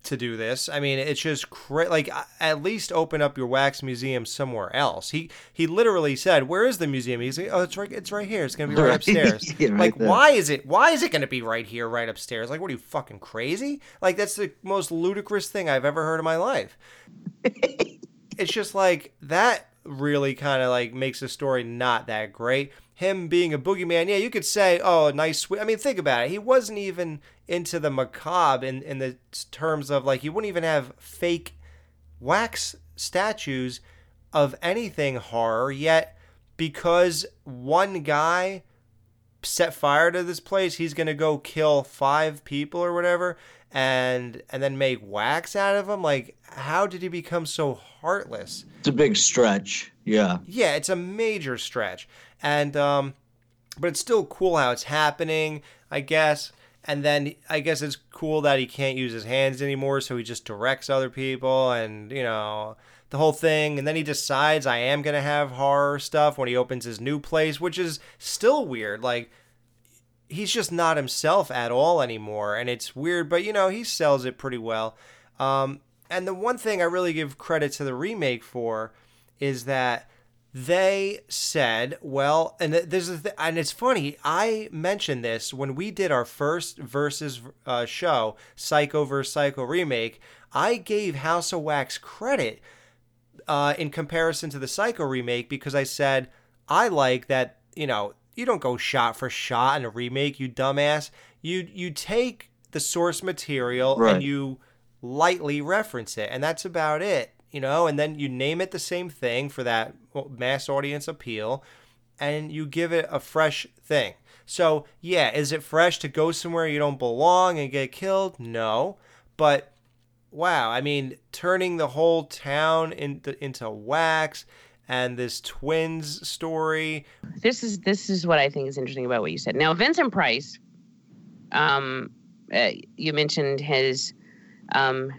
to do this. I mean, it's just cra- like at least open up your wax museum somewhere else. He he literally said, "Where is the museum?" He's like, "Oh, it's right. It's right here. It's gonna be right Right. upstairs." Yeah, right like, there. why is it? Why is it gonna be right here, right upstairs? Like, what are you fucking crazy? Like, that's the most ludicrous thing I've ever heard in my life. it's just like that really kind of like makes the story not that great. Him being a boogeyman, yeah, you could say, oh, nice. I mean, think about it. He wasn't even into the macabre in in the terms of like he wouldn't even have fake wax statues of anything horror yet because one guy set fire to this place he's going to go kill five people or whatever and and then make wax out of them like how did he become so heartless It's a big stretch. Yeah. yeah it's a major stretch. And um but it's still cool how it's happening i guess. And then i guess it's cool that he can't use his hands anymore so he just directs other people and you know the whole thing. And then he decides i am going to have horror stuff when he opens his new place which is still weird. Like he's just not himself at all anymore and it's weird but you know he sells it pretty well. Um, and the one thing i really give credit to the remake for is that they said well and th- there's a th- and it's funny i mentioned this when we did our first versus uh, show psycho versus psycho remake i gave house of wax credit uh, in comparison to the Psycho remake because I said I like that you know you don't go shot for shot in a remake, you dumbass. You you take the source material Right. and you lightly reference it, and that's about it. You know, and then you name it the same thing for that mass audience appeal, and you give it a fresh thing. So yeah, is it fresh to go somewhere you don't belong and get killed? No, but wow, I mean, turning the whole town into into wax and this twins story. this is this is what I think is interesting about what you said. Now, Vincent Price, um, uh, you mentioned his um,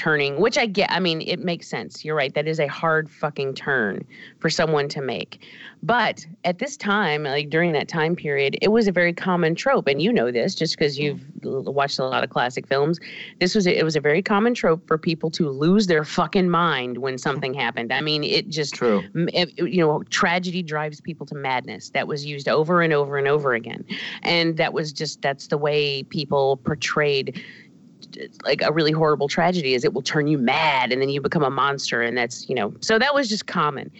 turning, which I get. I mean, it makes sense. You're right. That is a hard fucking turn for someone to make. But at this time, like during that time period, it was a very common trope, and you know this just because you've watched a lot of classic films. This was a, it was a very common trope for people to lose their fucking mind when something happened. I mean, it just True. it- you know tragedy drives people to madness that was used over and over and over again and that was just that's the way people portrayed like a really horrible tragedy is it will turn you mad and then you become a monster and that's you know so that was just common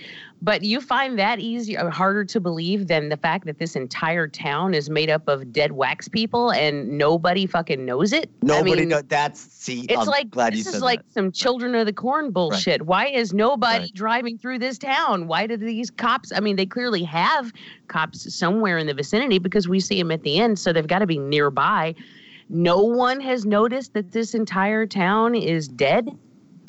but you find that easier uh, harder to believe than the fact that this entire town is made up of dead wax people and nobody fucking knows it I Nobody mean, know that's see. it's I'm like glad you this is like that. some children of the corn bullshit. Why is nobody Right. driving through this town? Why do these cops? I mean, they clearly have cops somewhere in the vicinity because we see them at the end, so they've got to be nearby. No one has noticed that this entire town is dead.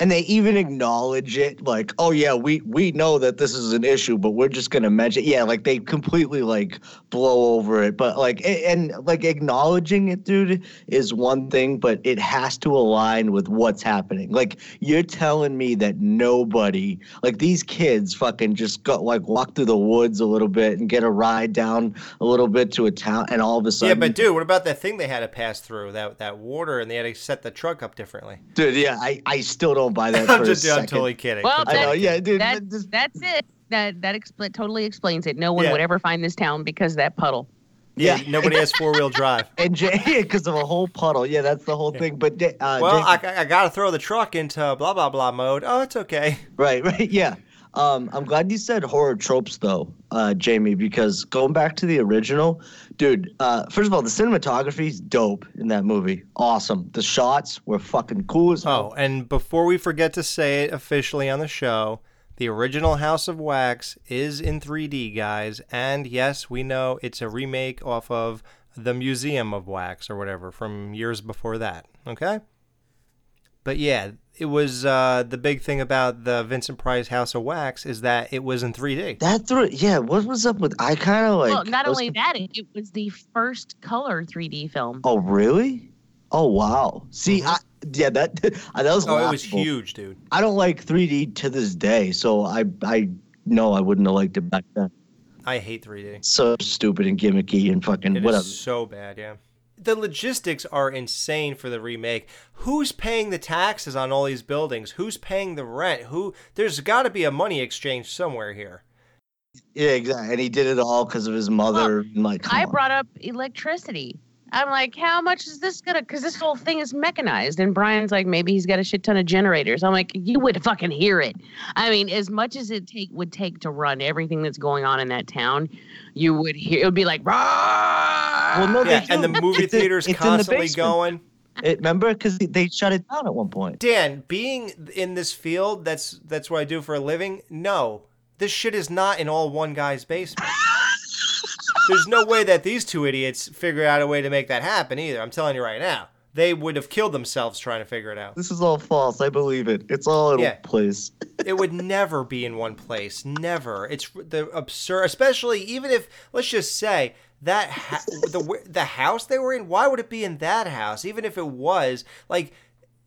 And they even acknowledge it like oh yeah we we know that this is an issue but we're just gonna mention yeah like they completely like blow over it but like a- and like acknowledging it dude is one thing but it has to align with what's happening like you're telling me that nobody like these kids fucking just got like walk through the woods a little bit and get a ride down a little bit to a town and all of a sudden. Yeah, but dude, what about that thing they had to pass through that that water and they had to set the truck up differently? dude yeah i i still don't buy that I'm for just a I'm second. totally kidding. Well, I know, that- yeah, dude. That, just- that's it. That that expl- totally explains it. No one Yeah. would ever find this town because of that puddle. yeah, yeah. nobody has four wheel drive. and Jay, because of a whole puddle. Yeah, that's the whole thing. But uh, Well, Jay- I, I got to throw the truck into blah blah blah mode. Oh, it's okay. right, right, yeah. Um, I'm glad you said horror tropes though, uh, Jamie, because going back to the original, dude. Uh, first of all, the cinematography is dope in that movie. Awesome. The shots were fucking cool as hell. Oh, and before we forget to say it officially on the show, the original House of Wax is in 3D, guys. And yes, we know it's a remake off of the Museum of Wax or whatever from years before that. Okay? But yeah, it was uh, the big thing about the Vincent Price House of Wax is that it was in 3D. That threw. Yeah, what was up with? I kind of like. well, not I was only conf- that, it, it was the first color 3D film. Oh really? Oh wow. See, I yeah that that was. Mm-hmm. Oh, it was huge, dude. I don't like 3D to this day, so I I know I wouldn't have liked it back then. I hate 3D. So stupid and gimmicky and fucking It is whatever. so bad, yeah. The logistics are insane for the remake. Who's paying the taxes on all these buildings? Who's paying the rent? Who? There's got to be a money exchange somewhere here. Yeah, exactly. And he did it all because of his mother. and like, I on. brought up electricity. I'm like, how much is this gonna? Because this whole thing is mechanized. And Brian's like, maybe he's got a shit ton of generators. I'm like, you would fucking hear it. I mean, as much as it take would take to run everything that's going on in that town, you would hear. It would be like, "Rah!" Well, no, they Yeah, and the movie It's in- theater's it's in the constantly basement. going. It, remember, because they shut it down at one point. Dan, being in this field, that's that's what I do for a living. No, this shit is not in all one guy's basement. There's no way that these two idiots figured out a way to make that happen either. I'm telling you right now. They would have killed themselves trying to figure it out. This is all false. I believe it. It's all in Yeah. a place. It would never be in one place. Never. It's the absurd, especially even if let's just say that ha- the the house they were in. Why would it be in that house? Even if it was like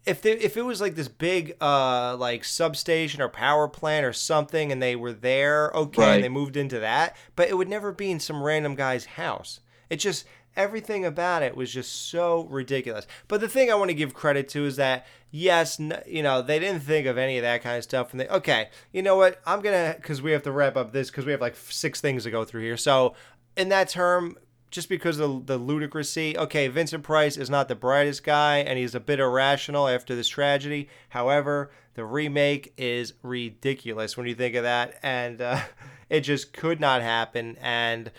if they, if it was like this big uh like substation or power plant or something and they were there okay Right. and they moved into that but it would never be in some random guy's house. It just everything about it was just so ridiculous. But the thing i want to give credit to is that yes n- you know they didn't think of any of that kind of stuff and they okay you know what? I'm gonna because we have to wrap up this because we have like six things to go through here. So in that term just because of the ludicrousy. Okay, Vincent Price is not the brightest guy, and he's a bit irrational after this tragedy. However, the remake is ridiculous when you think of that, and uh, it just could not happen. And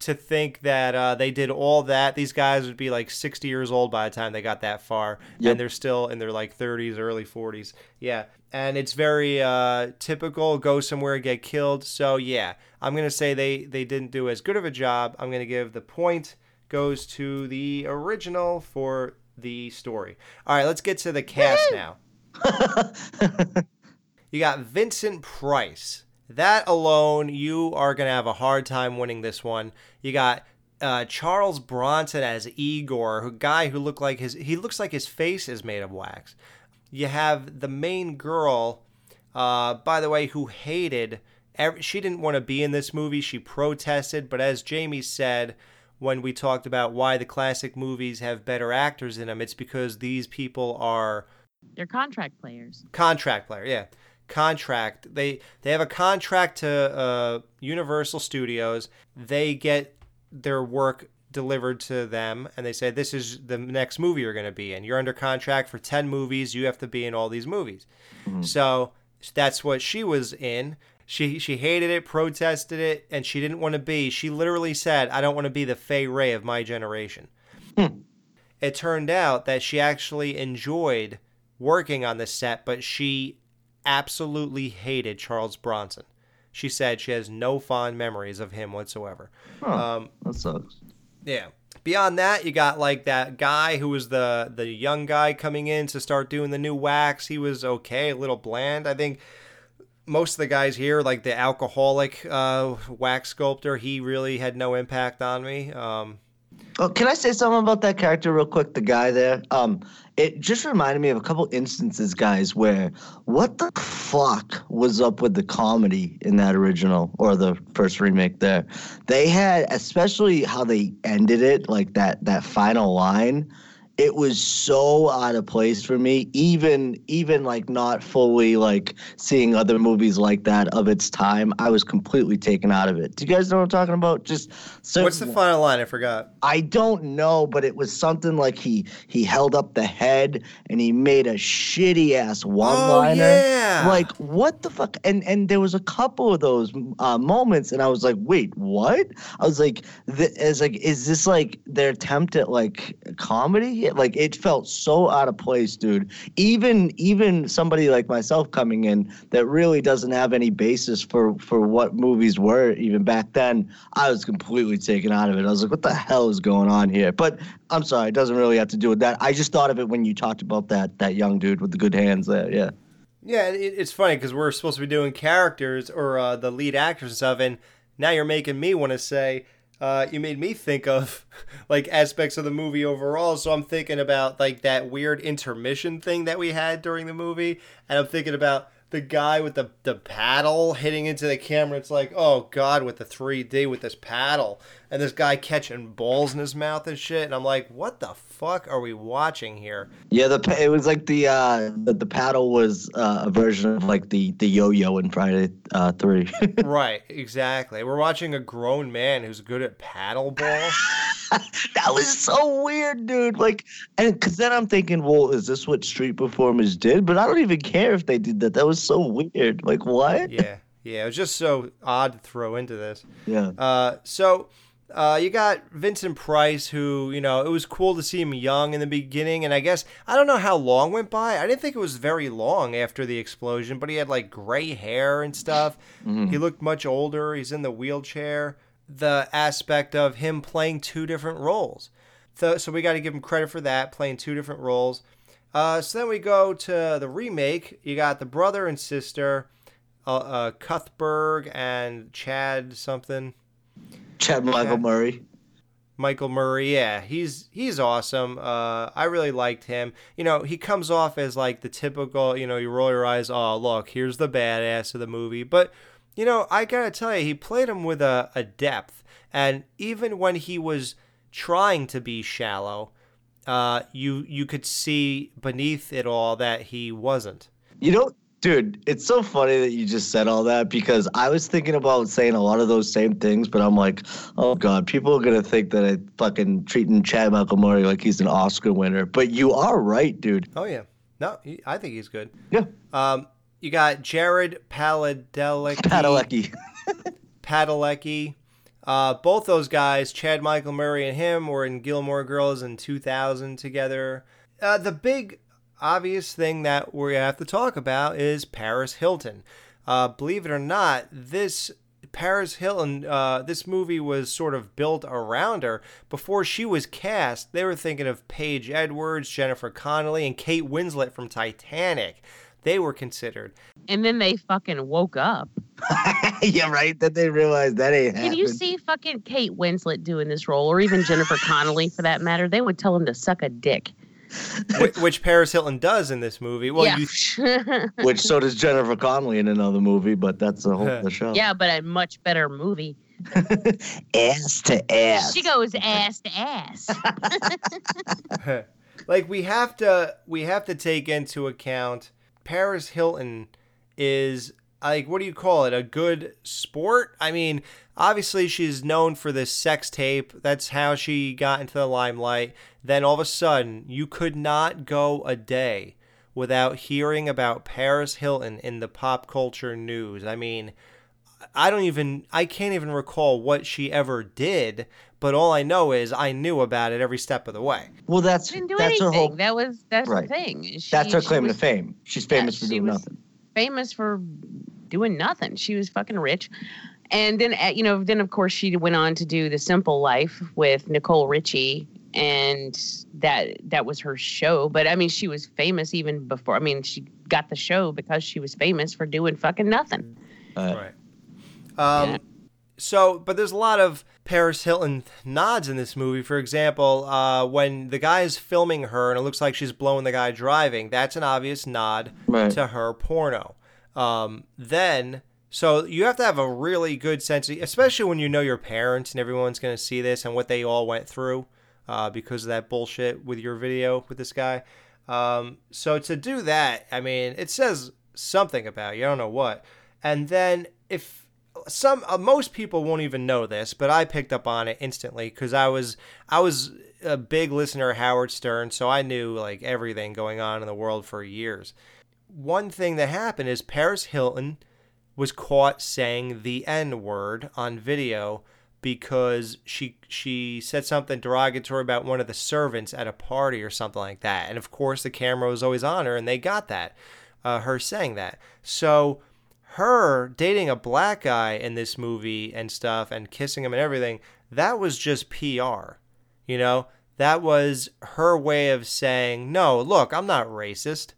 to think that uh, they did all that, these guys would be like 60 years old by the time they got that far, Yep. and they're still in their like 30s, early 40s. Yeah, and it's very uh, typical. Go somewhere, get killed. So yeah, I'm gonna say they they didn't do as good of a job. I'm gonna give the point goes to the original for the story. All right, let's get to the cast now. You got Vincent Price. That alone, you are going to have a hard time winning this one. You got uh, Charles Bronson as Igor, a guy who looked like his he looks like his face is made of wax. You have the main girl, uh, by the way, who hated. Every, she didn't want to be in this movie. She protested, but as Jamie said when we talked about why the classic movies have better actors in them, it's because these people are They're contract players. contract player yeah contract they they have a contract to uh, universal studios. They get their work delivered to them and they say this is the next movie you're going to be in. You're under contract for 10 movies. You have to be in all these movies. So that's what she was in. She she hated it protested it and she didn't want to be she literally said i don't want to be the Fay Wray of my generation. It turned out that she actually enjoyed working on the set, but she absolutely hated Charles Bronson. She said she has no fond memories of him whatsoever. Um, That sucks. yeah. Beyond that, you got like that guy who was the the young guy coming in to start doing the new wax. He was okay, a little bland. I think most of the guys here, like the alcoholic uh, wax sculptor, he really had no impact on me. Um, Oh, can I say something about that character real quick? The guy there. Um, it just reminded me of a couple instances, guys, where what the fuck was up with the comedy in that original or the first remake? There, they had, especially how they ended it, like that that final line. It was so out of place for me, even even like not fully like seeing other movies like that of its time. I was completely taken out of it. Do you guys know what I'm talking about? Just certain, what's the final line? I forgot. I don't know, but it was something like he he held up the head and he made a shitty ass one liner. Oh, yeah. Like what the fuck? And and there was a couple of those uh, moments, and I was like, wait, what? I was like, th- is like, is this like their attempt at like comedy? Like it felt so out of place, dude. Even even somebody like myself coming in that really doesn't have any basis for for what movies were even back then, I was completely taken out of it. I was like, what the hell is going on here? But I'm sorry, it doesn't really have to do with that. I just thought of it when you talked about that that young dude with the good hands there. Yeah. Yeah, it, it's funny because we're supposed to be doing characters or uh, the lead actors and stuff, and now you're making me want to say. Uh, you made me think of like aspects of the movie overall. So I'm thinking about like that weird intermission thing that we had during the movie, and I'm thinking about the guy with the the paddle hitting into the camera. It's like, oh god, with the 3D with this paddle, and this guy catching balls in his mouth and shit. And I'm like, what the fuck are we watching here? Yeah, the it was like the uh the, the paddle was uh, a version of like the the yo-yo in Friday uh 3. right, exactly. We're watching a grown man who's good at paddle ball. that was so weird, dude. Like, and because then I'm thinking, well, is this what street performers did? But I don't even care if they did that. That was so weird. Like, what? Yeah, yeah. It was just so odd to throw into this. Yeah. Uh, so uh, you got Vincent Price, who you know it was cool to see him young in the beginning, and I guess I don't know how long went by. I didn't think it was very long after the explosion, but he had like gray hair and stuff. He looked much older. He's in the wheelchair. The aspect of him playing two different roles, so, so we got to give him credit for that, playing two different roles. Uh, so then we go to the remake. You got the brother and sister, uh, uh, Cuthbert and Chad something. Chad Michael Murray. Michael Murray, yeah, he's he's awesome. Uh, I really liked him. You know, he comes off as like the typical, you know, you roll your eyes, oh look, here's the badass of the movie. But you know, I gotta tell you, he played him with a, a depth, and even when he was trying to be shallow, uh, you you could see beneath it all that he wasn't. You know, dude, it's so funny that you just said all that because I was thinking about saying a lot of those same things, but I'm like, oh god, people are gonna think that I fucking treating Chad Michael Murray like he's an Oscar winner. But you are right, dude. Oh yeah, no, he, I think he's good. Yeah. Um, you got Jared Padalecki. Padalecki. Padalecki. Uh, both those guys, Chad Michael Murray and him, were in Gilmore Girls in 2000 together. Uh, the big obvious thing that we have to talk about is Paris Hilton. Uh, believe it or not, this Paris Hilton, uh, this movie was sort of built around her. Before she was cast, they were thinking of Paige Edwards, Jennifer Connelly, and Kate Winslet from Titanic. They were considered. And then they fucking woke up. yeah, right. That they realized that ain't Can you see fucking Kate Winslet doing this role, or even Jennifer Connelly for that matter? They would tell him to suck a dick. Which, which Paris Hilton does in this movie. Well, yeah. you Which so does Jennifer Connelly in another movie, but that's a whole other show. yeah, but a much better movie. Ass to ass. She goes ass to ass. like we have to we have to take into account Paris Hilton is like what do you call it a good sport I mean obviously she's known for this sex tape that's how she got into the limelight then all of a sudden you could not go a day without hearing about Paris Hilton in the pop culture news I mean I don't even I can't even recall what she ever did but all I know is I knew about it every step of the way Well, that's Didn't do that's anything. her whole. that was that's Right. the thing. She, That's her claim was to fame. She's famous for she doing was- nothing. Famous for doing nothing. She was fucking rich. And then, uh, you know, then of course she went on to do The Simple Life with Nicole Richie, and that that was her show. But I mean, she was famous even before. I mean, she got the show because she was famous for doing fucking nothing. Right. Um, So, but there's a lot of Paris Hilton nods in this movie. For example, uh, when the guy is filming her and it looks like she's blowing the guy driving, that's an obvious nod Right. to her porno. Um, then, so you have to have a really good sense, especially when you know your parents and everyone's going to see this and what they all went through uh, because of that bullshit with your video with this guy. Um, so to do that, I mean, it says something about you. I don't know what. And then if some uh, most people won't even know this, but I picked up on it instantly because I was I was a big listener of Howard Stern, so I knew like everything going on in the world for years. One thing that happened is Paris Hilton was caught saying the N word on video because she she said something derogatory about one of the servants at a party or something like that. And of course the camera was always on her and they got that. Uh, her saying that. So her dating a black guy in this movie and stuff and kissing him and everything, that was just PR. You know, that was her way of saying, no, look, I'm not racist.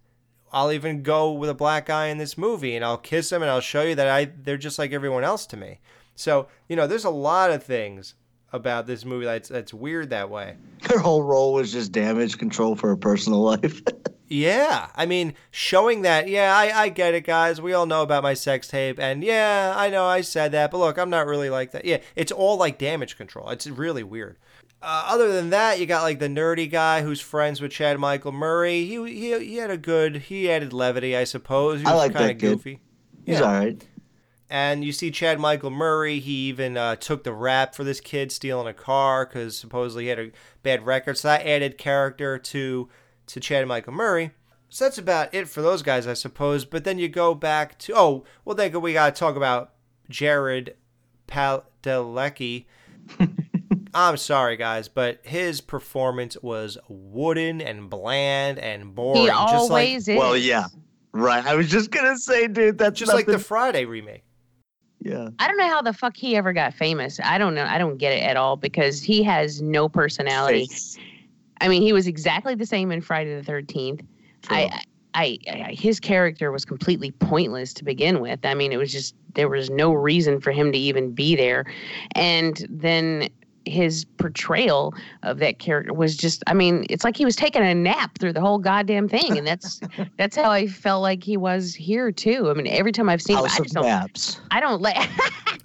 I'll even go with a black guy in this movie and I'll kiss him and I'll show you that I they're just like everyone else to me. So, you know, there's a lot of things about this movie that's that's weird that way. Her whole role was just damage control for her personal life. Yeah, I mean, showing that, yeah, I, I get it, guys. We all know about my sex tape, and yeah, I know I said that, but look, I'm not really like that. Yeah, it's all like damage control. It's really weird. Uh, other than that, you got like the nerdy guy who's friends with Chad Michael Murray. He he, he had a good, he added levity, I suppose. He I was like kinda that kid. goofy. He's Yeah. all right. and you see Chad Michael Murray. He even uh, took the rap for this kid stealing a car because supposedly he had a bad record. So that added character to to Chad Michael Murray. So that's about it for those guys, I suppose. But then you go back to oh, well, then we got to talk about Jared Padalecki. I'm sorry, guys, but his performance was wooden and bland and boring. He just like, always is. Well, yeah. Right. I was just gonna say, dude, that's just like the Friday remake. yeah. I don't know how the fuck he ever got famous. I don't know. I don't get it at all because he has no personality. Face. I mean, he was exactly the same in Friday the Thirteenth. I, I, I, his character was completely pointless to begin with. I mean, it was just there was no reason for him to even be there, and then his portrayal of that character was just i mean it's like he was taking a nap through the whole goddamn thing and that's that's how i felt like he was here too i mean every time i've seen him House i of just don't Naps. i don't like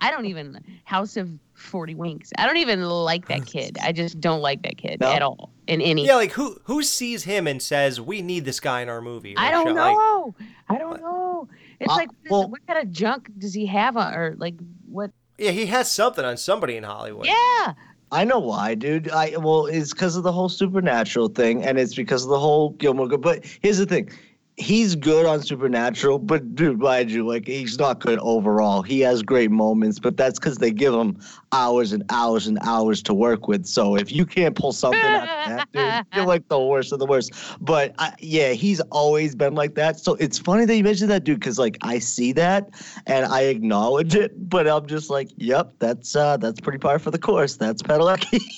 I don't even House of Forty Winks. I don't even like that kid. I just don't like that kid No? at all in any. yeah, like who who sees him and says we need this guy in our movie? I don't Like, know. I don't know. It's Uh, like what is- well- what kind of junk does he have on, or like what? Yeah, he has something on somebody in Hollywood. Yeah, I know why, dude. I well, it's because of the whole supernatural thing, and it's because of the whole Gilmore Girls. But here's the thing. He's good on Supernatural, but dude, mind you, like he's not good overall. He has great moments, but that's because they give him hours and hours and hours to work with. So if you can't pull something out of that, dude, you're like the worst of the worst. But I, yeah, he's always been like that. So it's funny that you mentioned that, dude, because like I see that and I acknowledge it, but I'm just like, yep, that's uh that's pretty par for the course. That's Padalecki.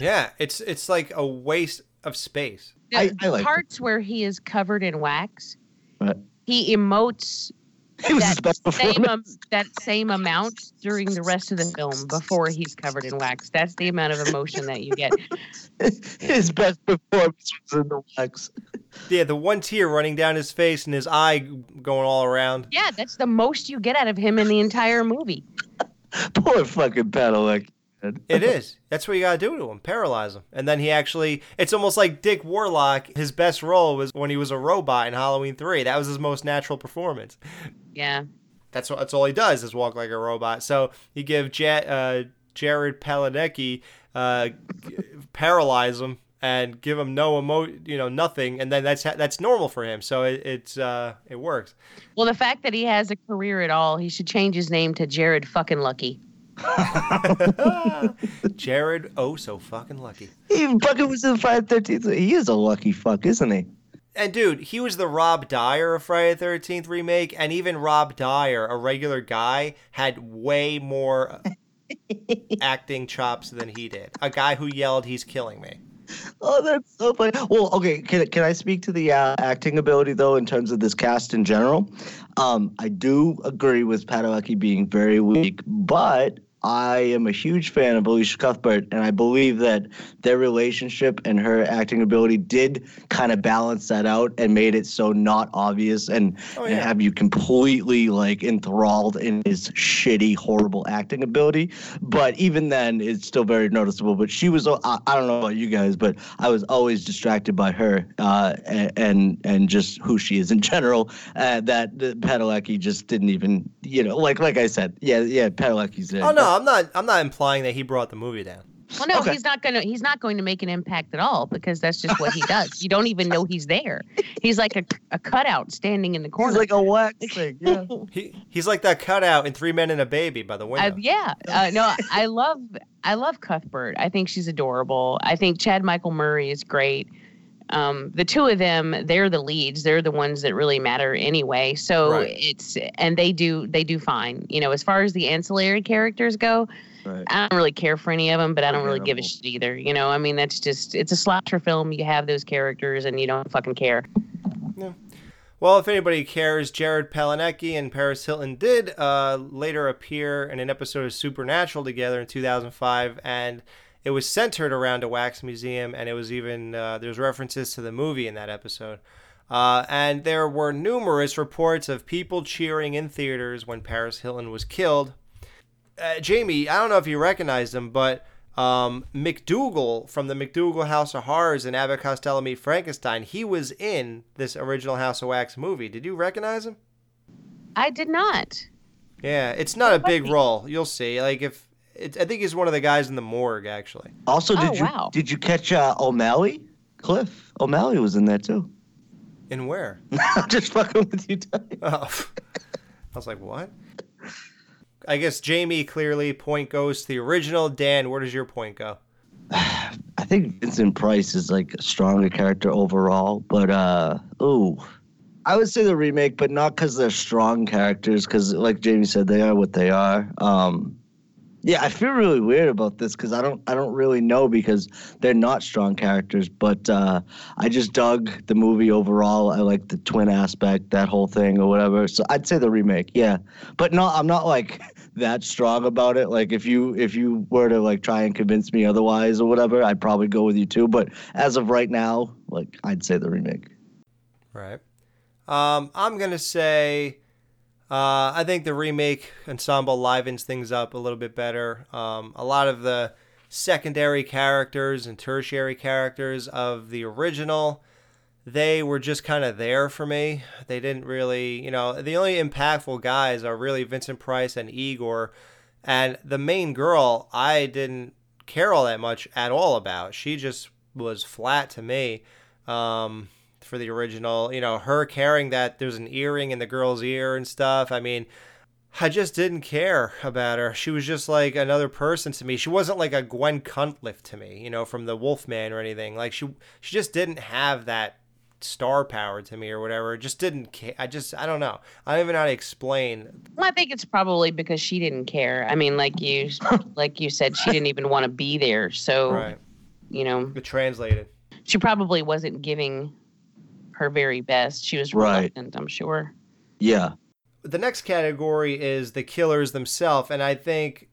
Yeah, it's it's like a waste of space. The, I- the I like it. parts where he is covered in wax, Right. he emotes It was his that best same um, that same amount during the rest of the film before he's covered in wax. That's the amount of emotion that you get. his best performance was in the wax. Yeah, the one tear running down his face and his eye going all around. Yeah, that's the most you get out of him in the entire movie. Poor fucking Padalecki. It is. That's what you gotta do to him. Paralyze him. And then he actually it's almost like Dick Warlock, his best role was when he was a robot in Halloween three. That was his most natural performance. Yeah. That's what that's all he does is walk like a robot. So you give Ja uh, Jared Padalecki uh, paralyze him and give him no emo, you know, nothing, and then that's ha- that's normal for him. So it, it's uh, it works. Well, the fact that he has a career at all, he should change his name to Jared fucking Lucky. Jared, oh so fucking lucky. He fucking was in Friday Thirteenth. He is a lucky fuck, isn't he? And dude, he was the Rob Dyer of Friday the Thirteenth remake, and even Rob Dyer, a regular guy, had way more acting chops than he did. A guy who yelled, "He's killing me." Oh, that's so funny. Well, okay, can, can I speak to the uh, acting ability though, in terms of this cast in general? Um, I do agree with Padalecki being very weak, but I am a huge fan of Elisha Cuthbert, and I believe that their relationship and her acting ability did kind of balance that out and made it so not obvious and, Oh, and have you completely like enthralled in his shitty, horrible acting ability. But even then, it's still very noticeable. But she was, I, I don't know about you guys, but I was always distracted by her uh, and and just who she is in general. Uh, that that Padalecki just didn't even, you know, like like I said, yeah, yeah, Padalecki's there. Oh no, I'm not. I'm not implying that he brought the movie down. Well, no, Okay. he's not gonna. He's not going to make an impact at all because that's just what he does. You don't even know he's there. He's like a, a cutout standing in the corner. He's like a wax thing. Yeah. He he's like that cutout in Three Men and a Baby by the I, window. yeah, uh, no, I love I love Cuthbert. I think she's adorable. I think Chad Michael Murray is great. Um, the two of them, they're the leads. They're the ones that really matter anyway. So Right. it's and they do they do fine. You know, as far as the ancillary characters go, Right. I don't really care for any of them, but I don't really give a shit either. You know, I mean, that's just it's a slasher film. You have those characters, and you don't fucking care. Yeah well, if anybody cares, Jared Padalecki and Paris Hilton did uh, later appear in an episode of Supernatural together in 2005, and it was centered around a wax museum, and it was even uh, there's references to the movie in that episode. Uh, and there were numerous reports of people cheering in theaters when Paris Hilton was killed. Uh, Jamie, I don't know if you recognized him, but um, McDougal from the McDougal House of Horrors and Abbott Costello Meet Frankenstein, he was in this original House of Wax movie. Did you recognize him? I did not. Yeah, it's not a big role. You'll see. Like if it, I think he's one of the guys in the morgue actually. Also, Oh, did you wow. did you catch uh, O'Malley? Cliff O'Malley was in there too. In where? I'm just fucking with you. Ty. Oh, I was like, what? I guess Jamie clearly point goes to the original. Dan, where does your point go? I think Vincent Price is like a stronger character overall, but uh, ooh, I would say the remake, but not because they're strong characters. Because like Jamie said, they are what they are. Um, yeah, I feel really weird about this because I don't, I don't really know because they're not strong characters. But uh, I just dug the movie overall. I like the twin aspect, that whole thing or whatever. So I'd say the remake, yeah. But no, I'm not like that strong about it. Like if you if you were to like try and convince me otherwise or whatever, I'd probably go with you too. But as of right now, like I'd say the remake. Right. Um, I'm gonna say, uh, I think the remake ensemble livens things up a little bit better. Um, a lot of the secondary characters and tertiary characters of the original, they were just kind of there for me. They didn't really, you know, the only impactful guys are really Vincent Price and Igor, and the main girl I didn't care all that much at all about. She just was flat to me. Um, for the original, you know, her caring that there's an earring in the girl's ear and stuff. I mean, I just didn't care about her. She was just like another person to me. She wasn't like a Gwen Conliffe to me, you know, from the Wolfman or anything. Like she, she just didn't have that star power to me or whatever. It just didn't care. I just, I don't know. I don't even know how to explain. Well, I think it's probably because she didn't care. I mean, like you, like you said, she didn't even want to be there. So, Right. you know, It translated. she probably wasn't giving her very best. She was Right. reluctant, I'm sure. Yeah. the next category is the killers themselves, and I think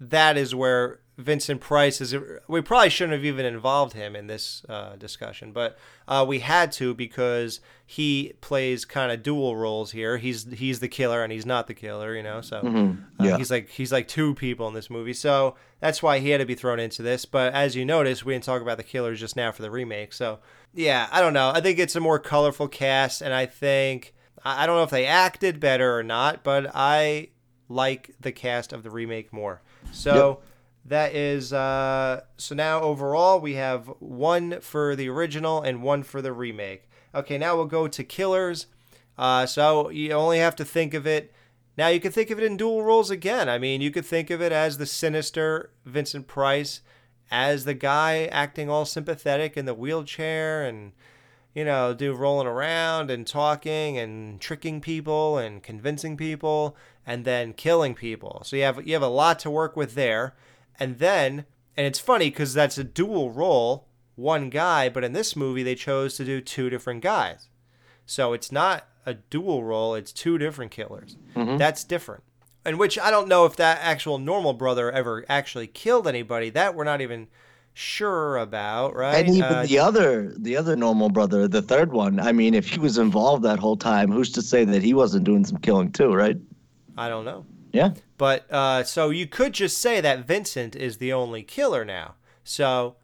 that is where Vincent Price is. We probably shouldn't have even involved him in this uh, discussion, but uh, we had to because he plays kind of dual roles here. He's he's the killer and he's not the killer, you know. So uh, Yeah. he's like he's like two people in this movie. So that's why he had to be thrown into this. But as you notice, we didn't talk about the killers just now for the remake. So yeah, I don't know. I think it's a more colorful cast, and I think I don't know if they acted better or not, but I like the cast of the remake more. So that is uh, so now overall we have one for the original and one for the remake. Okay, now we'll go to killers. Uh, so you only have to think of it. Now you can think of it in dual roles again. I mean, you could think of it as the sinister Vincent Price, as the guy acting all sympathetic in the wheelchair and you know, do rolling around and talking and tricking people and convincing people and then killing people. So you have you have a lot to work with there. And then and it's funny cuz that's a dual role, one guy, but in this movie they chose to do two different guys. So it's not a dual role, it's two different killers. Mm-hmm. That's different. And which I don't know if that actual normal brother ever actually killed anybody. That we're not even sure about, right? And even Uh, the other, the other normal brother, the third one. I mean, if he was involved that whole time, who's to say that he wasn't doing some killing too, right? I don't know. Yeah. But uh, so you could just say that Vincent is the only killer now. So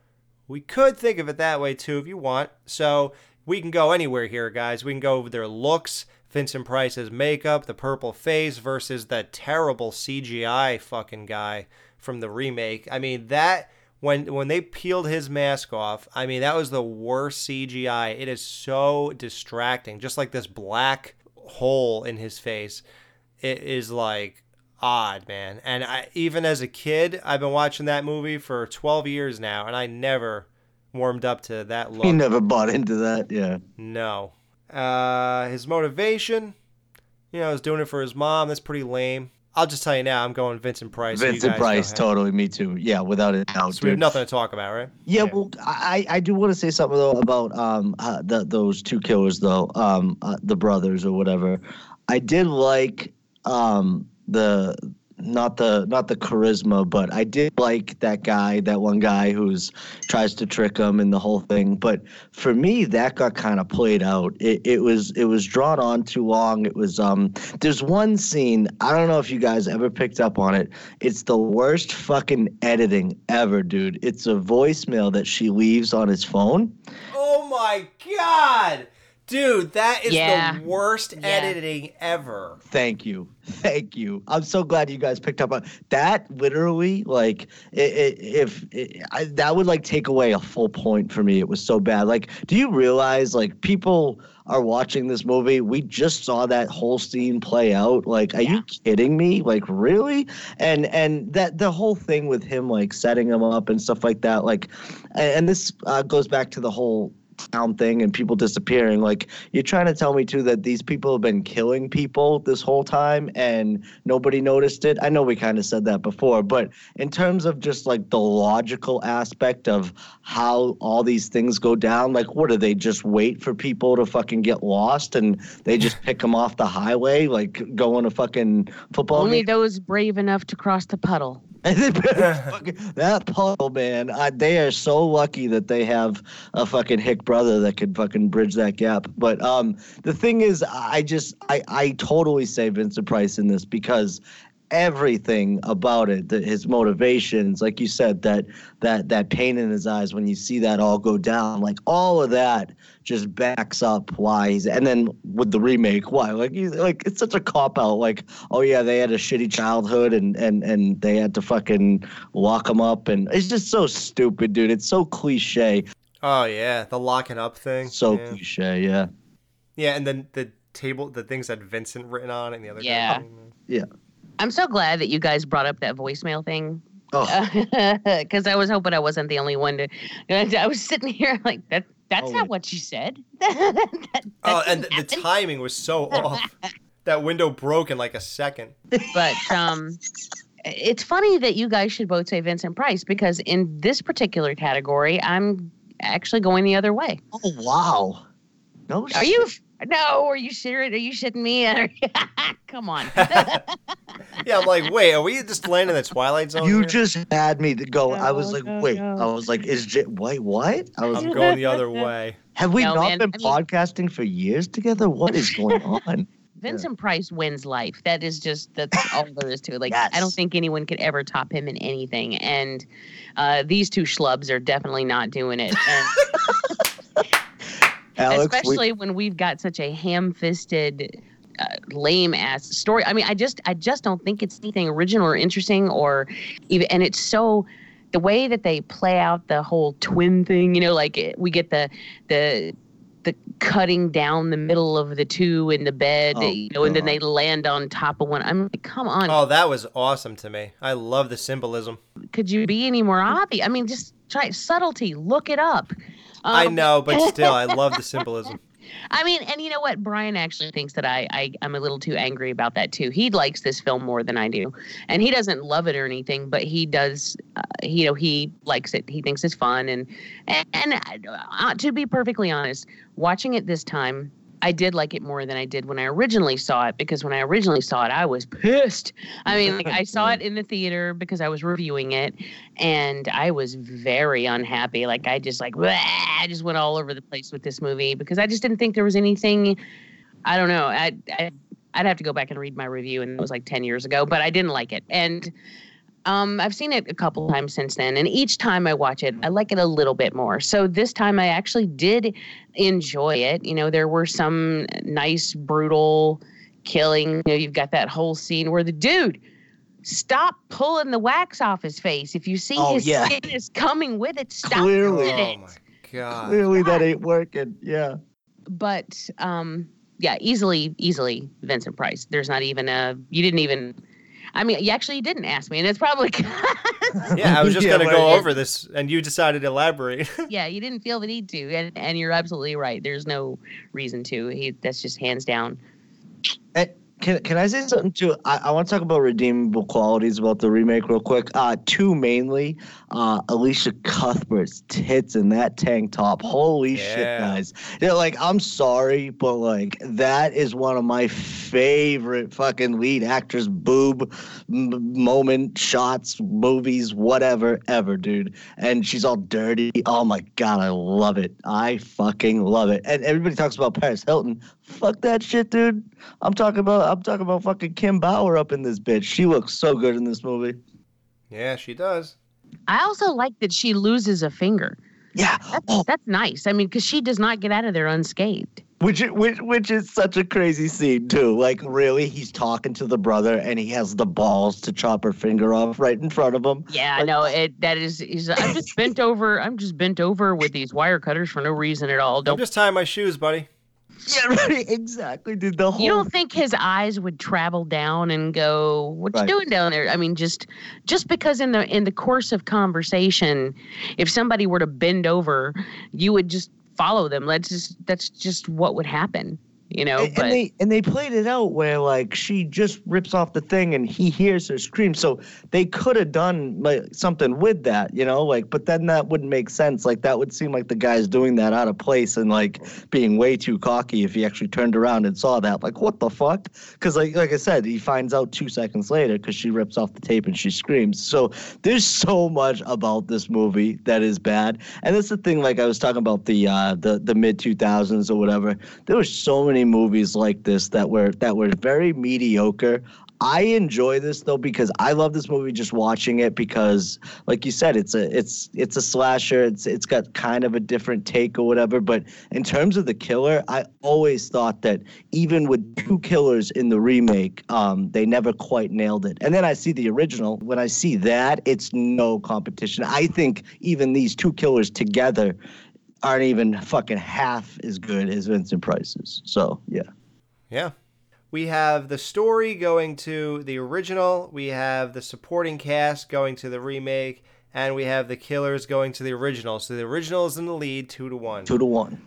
we could think of it that way too if you want. So we can go anywhere here, guys. We can go over their looks, Vincent Price's makeup, the purple face versus the terrible CGI fucking guy from the remake. I mean that when when they peeled his mask off, I mean that was the worst CGI. It is so distracting. Just like this black hole in his face. It is like odd, man. And I even as a kid, I've been watching that movie for 12 years now and I never warmed up to that look. He never bought into that. Yeah. No. Uh, his motivation, you know, is doing it for his mom. That's pretty lame. I'll just tell you now, I'm going Vincent Price. You Vincent guys Price, totally. Me too. Yeah, without a doubt. So we have nothing to talk about, right? Yeah, well, I I do want to say something though about um uh, the, those two killers though, um uh, the brothers or whatever. I did like um the not the not the charisma, but I did like that guy, that one guy who's tries to trick him and the whole thing. But for me, that got kind of played out. It it was it was drawn on too long. It was um. There's one scene I don't know if you guys ever picked up on it. It's the worst fucking editing ever, dude. It's a voicemail that she leaves on his phone. Oh my god! Dude, that is Yeah. the worst Yeah. editing ever. Thank you. Thank you. I'm so glad you guys picked up on that. Literally, like, i i if i I, that would like take away a full point for me. It was so bad. Like, do you realize, like, people are watching this movie? We just saw that whole scene play out. Like, are you kidding me? Like, really? And and that the whole thing with him like setting him up and stuff like that. Like, and, and this uh, goes back to the whole town thing and people disappearing. Like you're trying to tell me too that these people have been killing people this whole time and nobody noticed it. I know we kind of said that before, but in terms of just like the logical aspect of how all these things go down, like what do they just wait for people to fucking get lost and they just pick them off the highway, like going to fucking football Only game? those brave enough to cross the puddle. That puddle, man. I, they are so lucky that they have a fucking hick brother that can fucking bridge that gap. But um, the thing is, I just, I, I totally say Vincent Price in this because everything about it, the, his motivations, like you said, that that that pain in his eyes when you see that all go down, like all of that just backs up why he's. And then with the remake, why? Like you, like it's such a cop out. Like, oh yeah, they had a shitty childhood and and and they had to fucking lock him up, and it's just so stupid, dude. It's so cliche, Oh yeah, the locking up thing. so yeah. cliche. Yeah, Yeah, and then the table, the things that Vincent written on it, and the other. Yeah. writing yeah. I'm so glad that you guys brought up that voicemail thing. Oh, Because I was hoping I wasn't the only one to. I was sitting here like that. That's Oh, not wait. what you said. That- that Oh, and the, the timing was so off. that window broke in like a second. but um, it's funny that you guys should both say Vincent Price because in this particular category, I'm actually going the other way. oh wow. No, Are shit. you? No, are you sure? Are you shitting me? Come on. Yeah, I'm like, wait, are we just landing in the Twilight Zone? You here? just had me to go. I was like, no, wait. no. I was like, is J- wait what? I was. I'm going the other way. Have we No, not man, been I mean- podcasting for years together? What is going on? Vincent Price wins life. That is just that's all there is to it. Like I don't think anyone could ever top him in anything. And uh, these two schlubs are definitely not doing it. And Alex, we- especially when we've got such a ham-fisted uh, lame ass story i mean i just i just don't think it's anything original or interesting or even and it's so the way that they play out the whole twin thing you know like it, we get the the the cutting down the middle of the two in the bed Oh, you know and then God. they land on top of one i'm like come on Oh, that was awesome to me. I love the symbolism. could you be any more obvious i mean just try subtlety look it up I Um, know, but still, I love the symbolism. I mean, and you know what? Brian actually thinks that I, I I'm a little too angry about that too. He likes this film more than I do, and he doesn't love it or anything, but he does. Uh, you know, he likes it. He thinks it's fun, and and, and uh, to be perfectly honest, watching it this time. I did like it more than I did when I originally saw it because when I originally saw it, I was pissed. I mean, like I saw it in the theater because I was reviewing it, and I was very unhappy. Like I just like "Bleh," I just went all over the place with this movie because I just didn't think there was anything. I don't know. I, I I'd have to go back and read my review, and it was like ten years ago, but I didn't like it. And um, I've seen it a couple times since then, and each time I watch it, I like it a little bit more. So this time, I actually did enjoy it. You know, there were some nice, brutal killing. You know, you've got that whole scene where the dude stop pulling the wax off his face. If you see Oh, his yeah. skin is coming with it, stop Clearly. doing Oh it. my god. clearly that ain't working. Yeah. But um, yeah, easily, easily Vincent Price. There's not even a. You didn't even. I mean, you actually didn't ask me, and it's probably. Yeah, I was just Yeah, gonna go over this, and you decided to elaborate. yeah, you didn't feel the need to, and and you're absolutely right. There's no reason to. He that's just hands down. Can, can I say something too? I, I want to talk about redeemable qualities about the remake real quick. Uh, two mainly. Uh, Elisha Cuthbert's tits in that tank top. Holy shit, Yeah. guys! Yeah, like I'm sorry, but like that is one of my favorite fucking lead actress boob m- moment shots, movies, whatever, ever, dude. And she's all dirty. Oh my god, I love it. I fucking love it. And everybody talks about Paris Hilton. Fuck that shit, dude. I'm talking about I'm talking about fucking Kim Bauer up in this bitch. She looks so good in this movie. yeah, she does. I also like that she loses a finger. Yeah. That's, Oh, that's nice. I mean, because she does not get out of there unscathed. which, which which is such a crazy scene too. Like really, he's talking to the brother and he has the balls to chop her finger off right in front of him. Yeah, Like- no, it that is. He's, I'm just bent over. I'm just bent over with these wire cutters for no reason at all. Don't I'm Don't just tying my shoes, buddy. Yeah, right. Exactly, dude. The whole you don't think his eyes would travel down and go, "What Right. you doing down there?" I mean, just just because in the in the course of conversation, if somebody were to bend over, you would just follow them. That's just that's just what would happen, you know. and, but and they and they played it out where like she just rips off the thing and he hears her scream. So they could have done like something with that, you know, like but then that wouldn't make sense. Like that would seem like the guy's doing that out of place and like being way too cocky if he actually turned around and saw that. Like what the fuck? Because like like I said, he finds out two seconds later because she rips off the tape and she screams. So there's so much about this movie that is bad. And that's the thing. Like I was talking about the uh, the the mid 2000s or whatever. There were so many movies like this that were that were very mediocre. I enjoy this though because I love this movie just watching it because like you said it's a it's it's a slasher. It's it's got kind of a different take or whatever. But in terms of the killer I always thought that even with two killers in the remake um they never quite nailed it. And then I see the original. When I see that it's no competition. I think even these two killers together aren't even fucking half as good as Vincent Price's so yeah Yeah. We have the story going to the original, we have the supporting cast going to the remake, and we have the killers going to the original. So the original is in the lead, two to one. two to one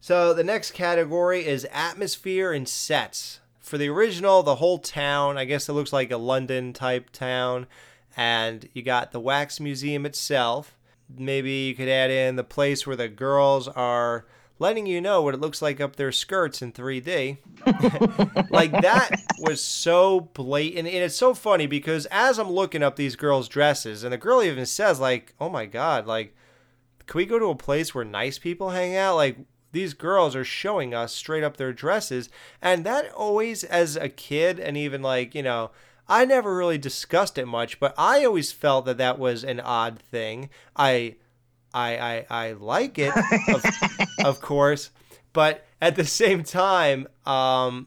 So the next category is atmosphere and sets. For the original, the whole town, I guess it looks like a London type town, and you got the wax museum itself. Maybe you could add in the place where the girls are letting you know what it looks like up their skirts in 3D. like that was so blatant and it's so funny because as I'm looking up these girls' dresses and the girl even says like, "Oh my god, like can we go to a place where nice people hang out? Like these girls are showing us straight up their dresses, and that always, as a kid, and even like you know, I never really discussed it much, but I always felt that that was an odd thing. I, I, I, I like it, of, of course, but at the same time, um,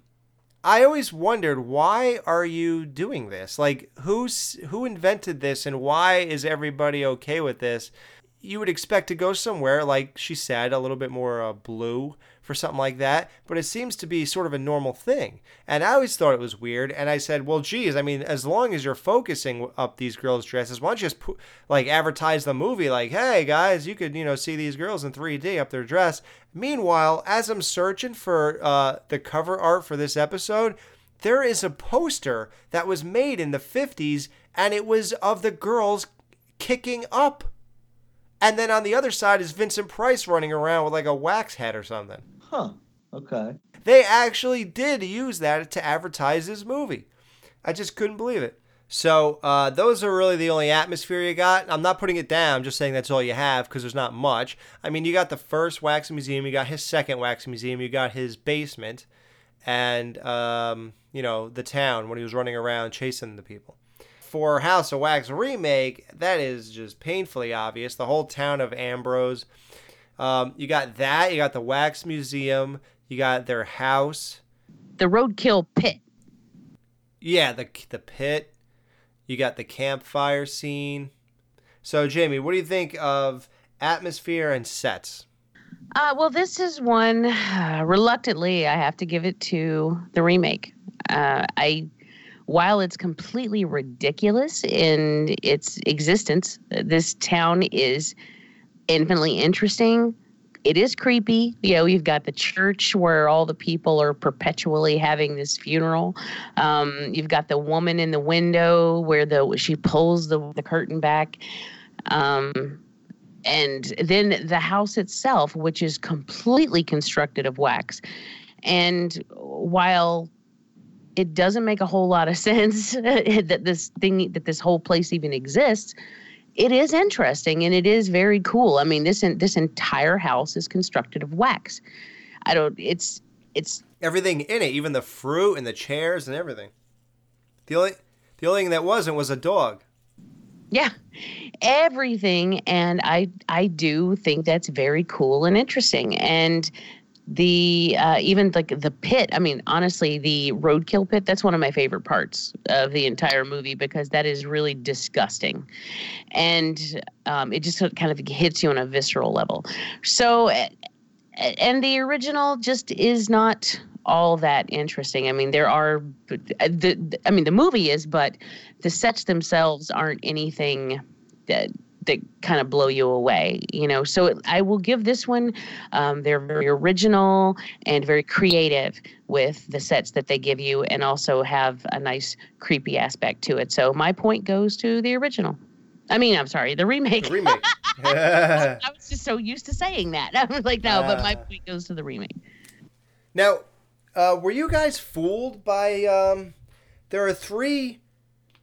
I always wondered why are you doing this? Like who's who invented this and why is everybody okay with this? You would expect to go somewhere like she said a little bit more uh, blue for something like that, but it seems to be sort of a normal thing. And I always thought it was weird and I said, "Well, geez, I mean, as long as you're focusing up these girls' dresses, why don't you just put, like advertise the movie like, "Hey guys, you could, you know, see these girls in 3D up their dress." Meanwhile, as I'm searching for uh, the cover art for this episode, there is a poster that was made in the 50s and it was of the girls kicking up. And then on the other side is Vincent Price running around with like a wax head or something. Huh okay They actually did use that to advertise this movie. I just couldn't believe it. So uh, those are really the only atmosphere you got. I'm not putting it down, I'm just saying that's all you have because there's not much. I mean, you got the first wax museum, you got his second wax museum, you got his basement, and um, you know the town when he was running around chasing the people. For House of Wax remake, that is just painfully obvious. The whole town of Ambrose. Um, you got that. You got the wax museum. You got their house. the roadkill pit. Yeah, the the pit. You got the campfire scene. So, Jamie, what do you think of atmosphere and sets? Uh, well, this is one. Uh, reluctantly, I have to give it to the remake. Uh, I, while it's completely ridiculous in its existence, this town is infinitely interesting. It is creepy. You know, you've got the church where all the people are perpetually having this funeral. Um, you've got the woman in the window where the she pulls the the curtain back. Um, and then the house itself, which is completely constructed of wax. And while it doesn't make a whole lot of sense that this thing, that this whole place even exists, it is interesting and it is very cool. I mean, this en- this entire house is constructed of wax. I don't. It's it's Everything in it, even the fruit and the chairs and everything. The only the only thing that wasn't was a dog. Yeah, everything, and I I do think that's very cool and interesting. And the uh, even like the pit. I mean, honestly, the roadkill pit. That's one of my favorite parts of the entire movie because that is really disgusting, and um, it just kind of hits you on a visceral level. So, and the original just is not all that interesting. I mean, there are the, I mean, the movie is, but the sets themselves aren't anything that that kind of blow you away, you know. So I will give this one. Um, they're very original and very creative with the sets that they give you, and also have a nice creepy aspect to it. So my point goes to the original. I mean, I'm sorry, the remake. The remake. I was just so used to saying that. I was like, no, but my Ah. point goes to the remake. Now, uh, were you guys fooled by? Um, there are three.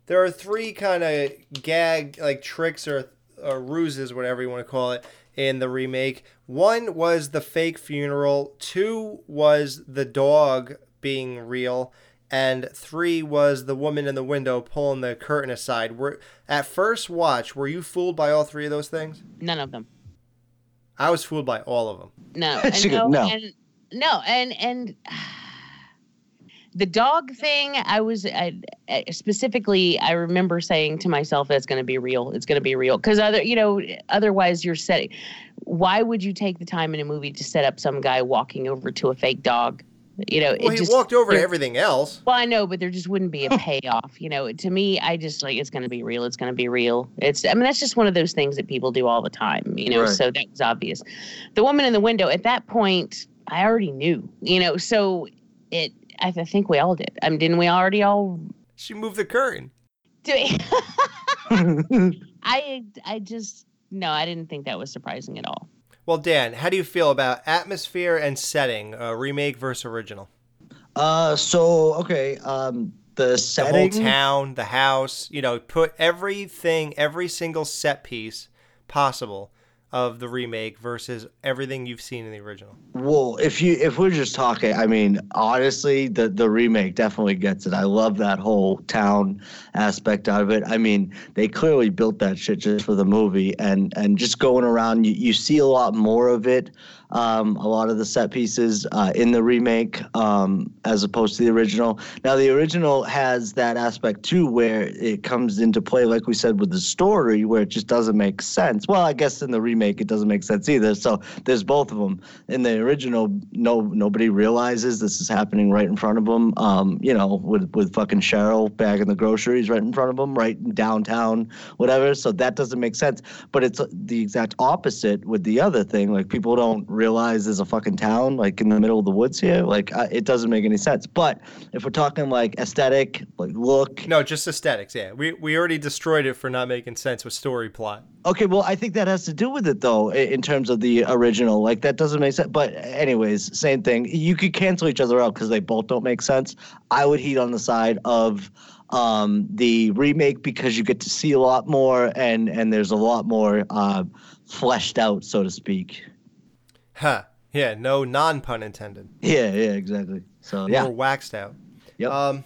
There are three kind of gag like tricks or, or ruses, whatever you want to call it, in the remake. One was the fake funeral. Two was the dog being real, and three was the woman in the window pulling the curtain aside. Were at first watch, were you fooled by all three of those things? None of them. I was fooled by all of them. No, and no, no. and no, and and the dog thing. I was I, specifically. I remember saying to myself, "That's going to be real. It's going to be real." Because other, you know, otherwise you're setting. Why would you take the time in a movie to set up some guy walking over to a fake dog? You know, Well, it he just, walked over to everything else. Well, I know, but there just wouldn't be a payoff. You know, to me, I just like it's going to be real. It's going to be real. It's. I mean, that's just one of those things that people do all the time. You know, Right. so that was obvious. The woman in the window at that point, I already knew. You know, so it. I, th- think we all did. I mean, didn't we already all She moved the curtain. do it? I. I just no. I didn't think that was surprising at all. Well, Dan, how do you feel about atmosphere and setting, uh, remake versus original? uh, so okay, um, the The whole town, the house, you know, put everything, every single set piece possible of the remake versus everything you've seen in the original. Well, if you if we're just talking, I mean, honestly, the the remake definitely gets it. I love that whole town aspect out of it. I mean, they clearly built that shit just for the movie, and and just going around, you, you see a lot more of it. Um, a lot of the set pieces uh, in the remake, um, as opposed to the original. Now, the original has that aspect too, where it comes into play, like we said, with the story, where it just doesn't make sense. Well, I guess in the remake, it doesn't make sense either. So there's both of them. In the original, no nobody realizes this is happening right in front of them. Um, you know, with with fucking Cheryl bagging the groceries right in front of them, right downtown, whatever. So that doesn't make sense. But it's the exact opposite with the other thing. Like people don't realize there's a fucking town like in the middle of the woods here. Like it doesn't make any sense. But if we're talking like aesthetic, like look, No, just aesthetics. Yeah, we we already destroyed it for not making sense with story plot. Okay, well, I think that has to do with it though, in terms of the original. Like that doesn't make sense. But anyways, same thing. You could cancel each other out because they both don't make sense. I would heat on the side of um, the remake because you get to see a lot more and and there's a lot more uh, fleshed out, so to speak. Huh. Yeah, no non pun intended. Yeah, yeah, exactly. So yeah, More waxed out. Yep. Um,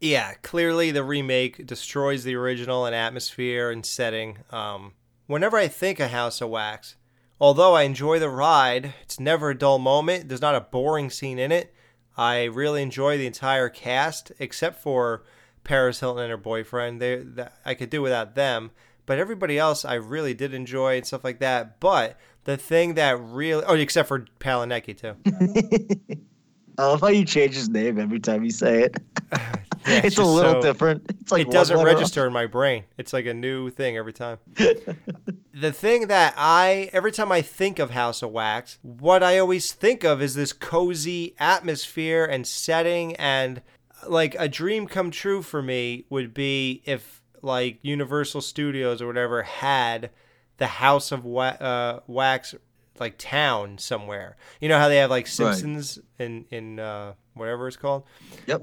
yeah, clearly the remake destroys the original in atmosphere and setting. Um, whenever I think of House of Wax, although I enjoy the ride, it's never a dull moment. There's not a boring scene in it. I really enjoy the entire cast, except for Paris Hilton and her boyfriend. They, that, I could do without them. But everybody else, I really did enjoy and stuff like that. But the thing that really, oh, except for Palinecki too. I love how you change his name every time you say it. Yeah, it's a little so- different. It's like it doesn't letter off. register in my brain. It's like a new thing every time. the thing that I every time I think of House of Wax, what I always think of is this cozy atmosphere and setting and like a dream come true for me would be if like Universal Studios or whatever had the House of Wa- uh, Wax like town somewhere. You know how they have like Simpsons in in uh, whatever it's called Yep.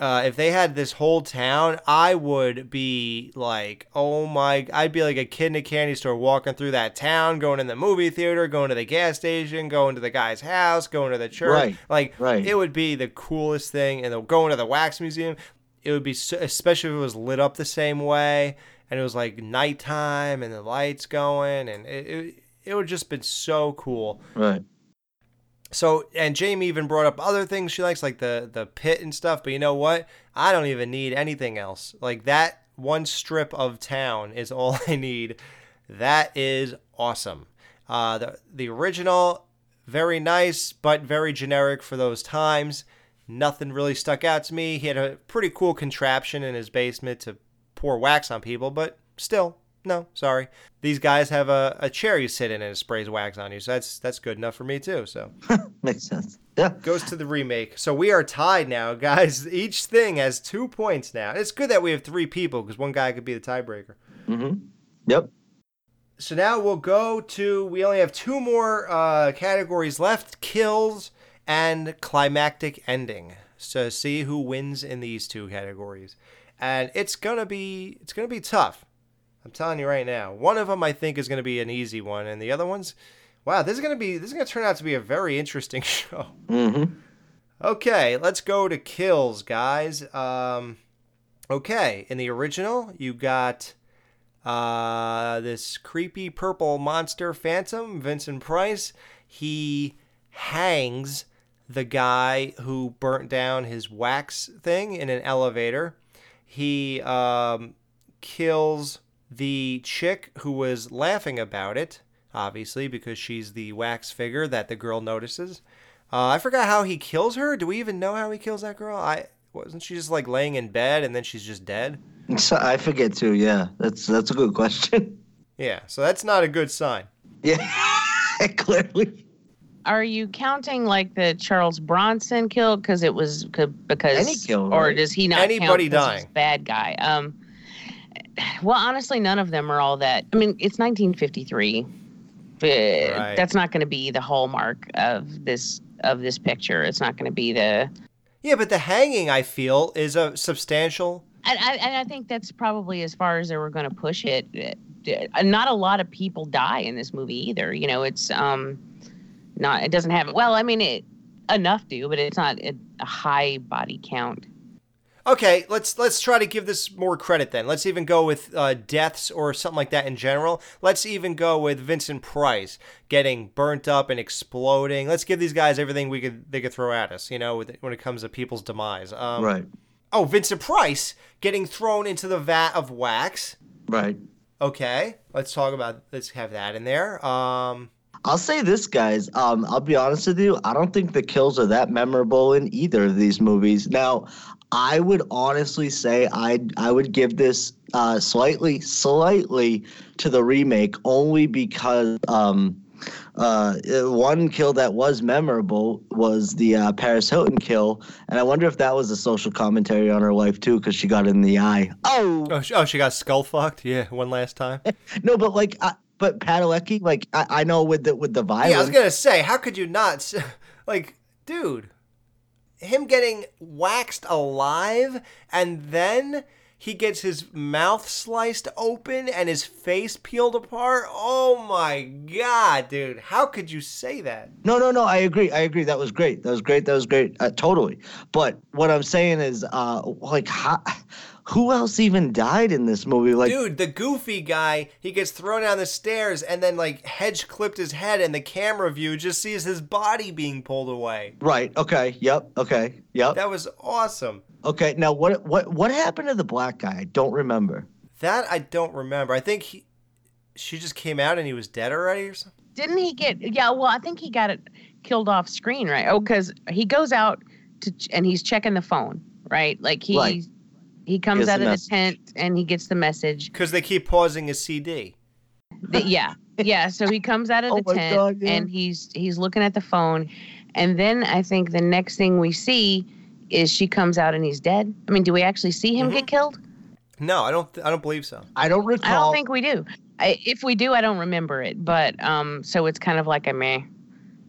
uh, if they had this whole town, I would be like, oh my, I'd be like a kid in a candy store walking through that town, going in the movie theater, going to the gas station, going to the guy's house, going to the church. Right, Like, right. it would be the coolest thing. And going to the wax museum, it would be, so, especially if it was lit up the same way. And it was like nighttime and the lights going, and it it, it would just been so cool. Right. So and Jamie even brought up other things she likes, like the the pit and stuff. But you know what? I don't even need anything else. Like that one strip of town is all I need. That is awesome. Uh, the the original, very nice, but very generic for those times. Nothing really stuck out to me. He had a pretty cool contraption in his basement to pour wax on people, but still, no, sorry. These guys have a, a chair you sit in and it sprays wax on you, so that's that's good enough for me too. So Makes sense. Yeah. goes to the remake. So we are tied now, guys. Each thing has two points now. It's good that we have three people because one guy could be the tiebreaker. Mm-hmm. Yep. So now we'll go to. We only have two more uh, categories left: kills and climactic ending. So see who wins in these two categories, and it's gonna be it's gonna be tough. I'm telling you right now. One of them I think is gonna be an easy one, and the other one's, wow, this is gonna be this is gonna turn out to be a very interesting show. Mm-hmm. Okay, let's go to kills, guys. Um, okay, in the original, you got uh, this creepy purple monster phantom, Vincent Price. He hangs the guy who burnt down his wax thing in an elevator. He um, kills the chick who was laughing about it, obviously, because she's the wax figure that the girl notices. Uh, I forgot how he kills her. Do we even know how he kills that girl? I wasn't she just like laying in bed and then she's just dead. So I forget too. Yeah, that's that's a good question. Yeah, so that's not a good sign. Yeah, clearly. Are you counting like the Charles Bronson kill because it was because Any kill, or right? does he not Anybody dying. bad guy? Um, well, honestly, none of them are all that. I mean, it's 1953. Uh, Right. That's not going to be the hallmark of this of this picture. It's not going to be the. Yeah, but the hanging I feel is a substantial. And I, and I think that's probably as far as they were going to push it. Uh, Not a lot of people die in this movie either. You know, it's um, not. It doesn't have. Well, I mean, it enough do, but it's not a, a high body count. Okay, let's let's try to give this more credit then. Let's even go with uh, deaths or something like that in general. Let's even go with Vincent Price getting burnt up and exploding. Let's give these guys everything we could they could throw at us. You know, with, when it comes to people's demise. Um, right. Oh, Vincent Price getting thrown into the vat of wax. Right. Okay, let's talk about. Let's have that in there. Um, I'll say this, guys. Um, I'll be honest with you. I don't think the kills are that memorable in either of these movies. Now, I would honestly say I I would give this uh, slightly slightly to the remake only because um, uh, one kill that was memorable was the uh, Paris Hilton kill, and I wonder if that was a social commentary on her life too, because she got in the eye. Oh oh, she, oh, she got skull fucked. Yeah, one last time. no, but like, I, but Padalecki, like I, I know with the with the violence. Yeah, I was gonna say, how could you not? Like, dude, him getting waxed alive and then he gets his mouth sliced open and his face peeled apart. Oh my god, dude! How could you say that? No, no, no. I agree. I agree. That was great. That was great. That was great. Uh, totally. But what I'm saying is, uh, like, how, who else even died in this movie? Like, Dude, the goofy guy, he gets thrown down the stairs and then like hedge clipped his head and the camera view just sees his body being pulled away. right? Okay. Yep. Okay. Yep. That was awesome. Okay. Now, what what what happened to the black guy? I don't remember. That I don't remember. I think he, she just came out and he was dead already or something. Didn't he get? Yeah, well, I think he got it killed off screen, right? Oh, because he goes out to and he's checking the phone, right? Like he Right. He comes out the of message. the tent and he gets the message. Because they keep pausing his CD. that- yeah, yeah. So he comes out of Oh the my tent God, yeah. and he's he's looking at the phone, and then I think the next thing we see is she comes out and he's dead. I mean, do we actually see him Mm-hmm. get killed? No, I don't. I don't believe so. I don't recall. I don't think we do. I, if we do, I don't remember it. But um, so it's kind of like a meh.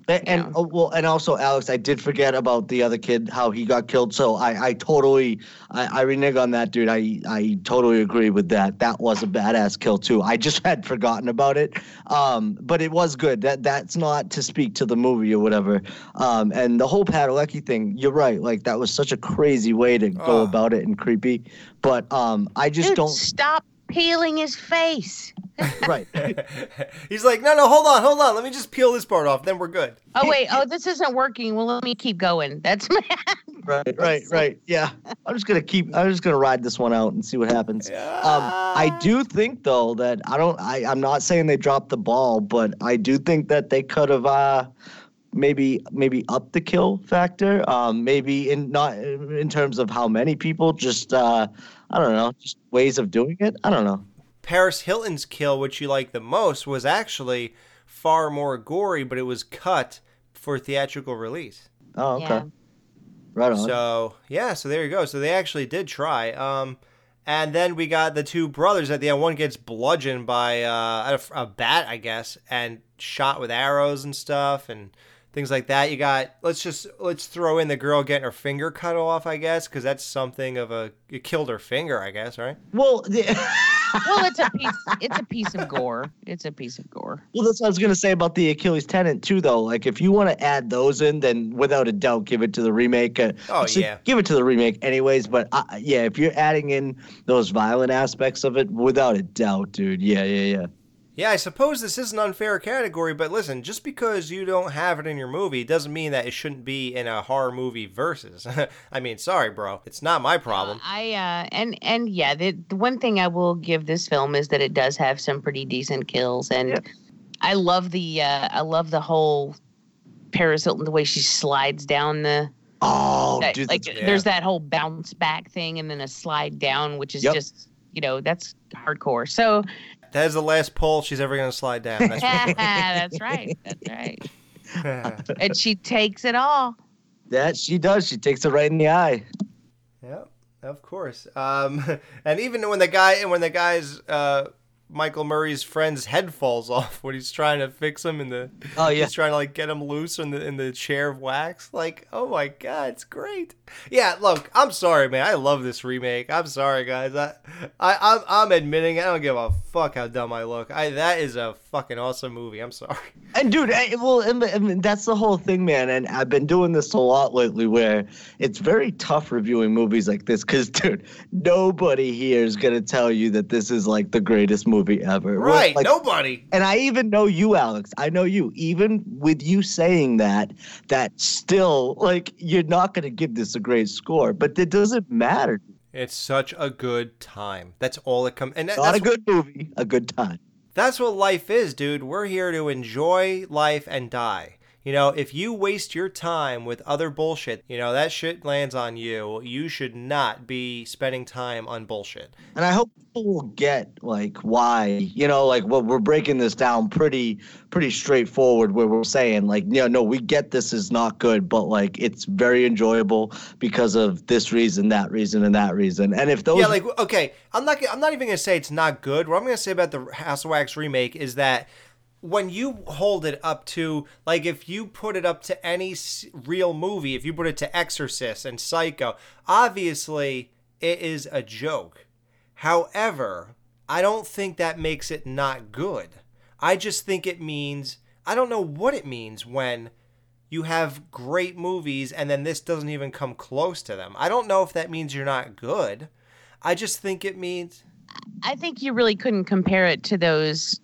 And, oh, well, and also Alex, I did forget about the other kid, how he got killed. So I, I totally, I, I renege on that, dude. I, I totally agree with that. That was a badass kill too. I just had forgotten about it. Um, but it was good. That that's not to speak to the movie or whatever. Um, and the whole Padalecki thing, you're right. Like that was such a crazy way to go about it and creepy. But um, I just Dude, don't. stop peeling his face. right. He's like, no, no, hold on, hold on. Let me just peel this part off. Then we're good. Oh wait, oh this isn't working. Well, let me keep going. That's Right, right, right. Yeah. I'm just gonna keep I'm just gonna ride this one out and see what happens. Um I do think though that I don't I, I'm not saying they dropped the ball, but I do think that they could have uh maybe maybe up the kill factor. Um maybe in not in terms of how many people, just uh I don't know, just ways of doing it. I don't know. Paris Hilton's kill, which you like the most, was actually far more gory, but it was cut for theatrical release. Oh, okay. Yeah. Right on. So yeah, so there you go. So they actually did try. Um, and then we got the two brothers at the end. One gets bludgeoned by uh, a, a bat, I guess, and shot with arrows and stuff and things like that. You got let's just let's throw in the girl getting her finger cut off, I guess, because that's something of a it killed her finger, I guess, right? well, the, well, it's a piece. It's a piece of gore. It's a piece of gore. Well, that's what I was gonna say about the Achilles tendon too, though. Like, if you want to add those in, then without a doubt, give it to the remake. Uh, Oh, actually, yeah. give it to the remake, anyways. But uh, yeah, if you're adding in those violent aspects of it, without a doubt, dude. Yeah, yeah, yeah. Yeah, I suppose this is an unfair category, but listen, just because you don't have it in your movie doesn't mean that it shouldn't be in a horror movie versus. I mean, sorry, bro. It's not my problem. I uh and and yeah, the, the one thing I will give this film is that it does have some pretty decent kills, and Yeah. I love the uh I love the whole Paris Hilton the way she slides down the Oh, that- dude, like yeah. there's that whole bounce back thing and then a slide down, which is Yep. just you know that's hardcore. So That is the last pole she's ever going to slide down. That's that's right, that's right. And she takes it all. that she does. She takes it right in the eye. Yeah, of course. Um, and even when the guy and when the guy's uh, Michael Murray's friend's head falls off when he's trying to fix him in the Oh, yeah. he's trying to like get him loose in the in the chair of wax. Like, oh my god, it's great. Yeah, look, I'm sorry, man. I love this remake. I'm sorry, guys. I, I I'm I'm admitting I don't give a fuck how dumb I look. I that is a fucking awesome movie. I'm sorry. And dude, I, well, and, and that's the whole thing, man. And I've been doing this a lot lately, where it's very tough reviewing movies like this, because dude, nobody here is gonna tell you that this is like the greatest movie ever. Right? Like, Nobody. and I even know you, Alex. I know you. Even with you saying that, that still, like, you're not gonna give this a great score. But it doesn't matter. It's such a good time. That's all it comes. And that, Not that's a good movie, a good time. That's what life is, dude. We're here to enjoy life and die. You know, if you waste your time with other bullshit, you know, that shit lands on you. You should not be spending time on bullshit. And I hope people will get like why, you know, like what we're breaking this down pretty pretty straightforward where we're saying like, yeah, no, we get this is not good, but like it's very enjoyable because of this reason, that reason, and that reason. And if those yeah, like okay, I'm not I'm not even gonna say it's not good. What I'm gonna say about the House of Wax remake is that when you hold it up to like if you put it up to any real movie, if you put it to Exorcist and Psycho, obviously it is a joke. However, I don't think that makes it not good. I just think it means I don't know what it means when you have great movies and then this doesn't even come close to them. I don't know if that means you're not good. I just think it means I think you really couldn't compare it to those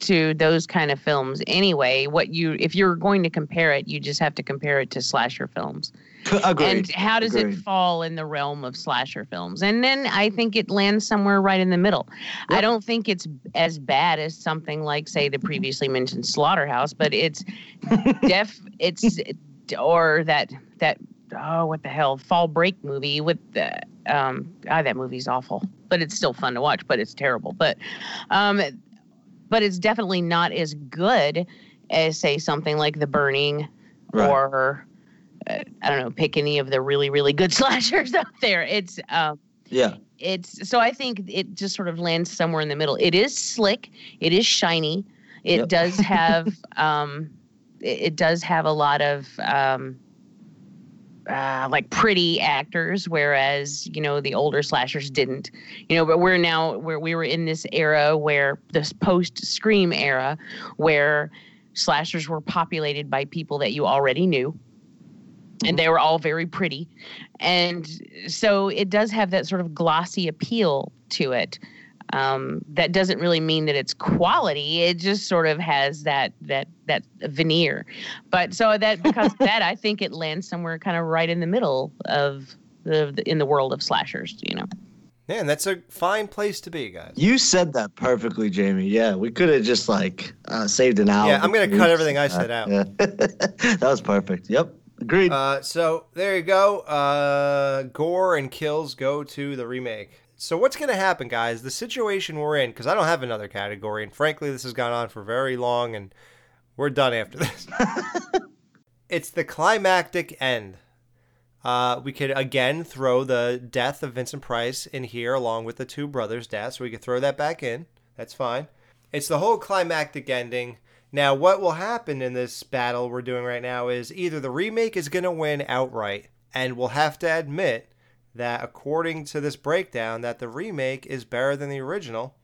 to those kind of films anyway. What you if you're going to compare it, you just have to compare it to slasher films. agreed. And how does Agreed. it fall in the realm of slasher films? And then I think it lands somewhere right in the middle. I don't think it's as bad as something like say the previously mentioned Slaughterhouse, but it's def it's or that that oh what the hell fall break movie with the um ah that movie's awful but it's still fun to watch but it's terrible but um but it's definitely not as good as say something like the burning Right. or uh, i don't know pick any of the really really good slashers out there it's um yeah. it's so I think it just sort of lands somewhere in the middle. It is slick, it is shiny, it Yep. does have um, it, it does have a lot of um, uh, like pretty actors, whereas you know the older slashers didn't. You know, but we're now where we were in this era where this post Scream era, where slashers were populated by people that you already knew and they were all very pretty. And so it does have that sort of glossy appeal to it. Um, that doesn't really mean that it's quality. It just sort of has that that that veneer. But so that because of that, I think it lands somewhere kind of right in the middle of the, the in the world of slashers. You know. Man, that's a fine place to be, guys. You said that perfectly, Jamie. Yeah, we could have just like uh, saved an hour. Yeah, I'm gonna cut everything I said out. Yeah. that was perfect. Yep, agreed. Uh, so there you go. Uh, gore and kills go to the remake. So what's going to happen, guys? The situation we're in, because I don't have another category, and frankly, this has gone on for very long, and we're done after this. it's the climactic end. Uh, we could again throw the death of Vincent Price in here along with the two brothers' deaths. So we could throw that back in. That's fine. It's the whole climactic ending. Now, what will happen in this battle we're doing right now is either the remake is going to win outright, and we'll have to admit that according to this breakdown, that the remake is better than the original,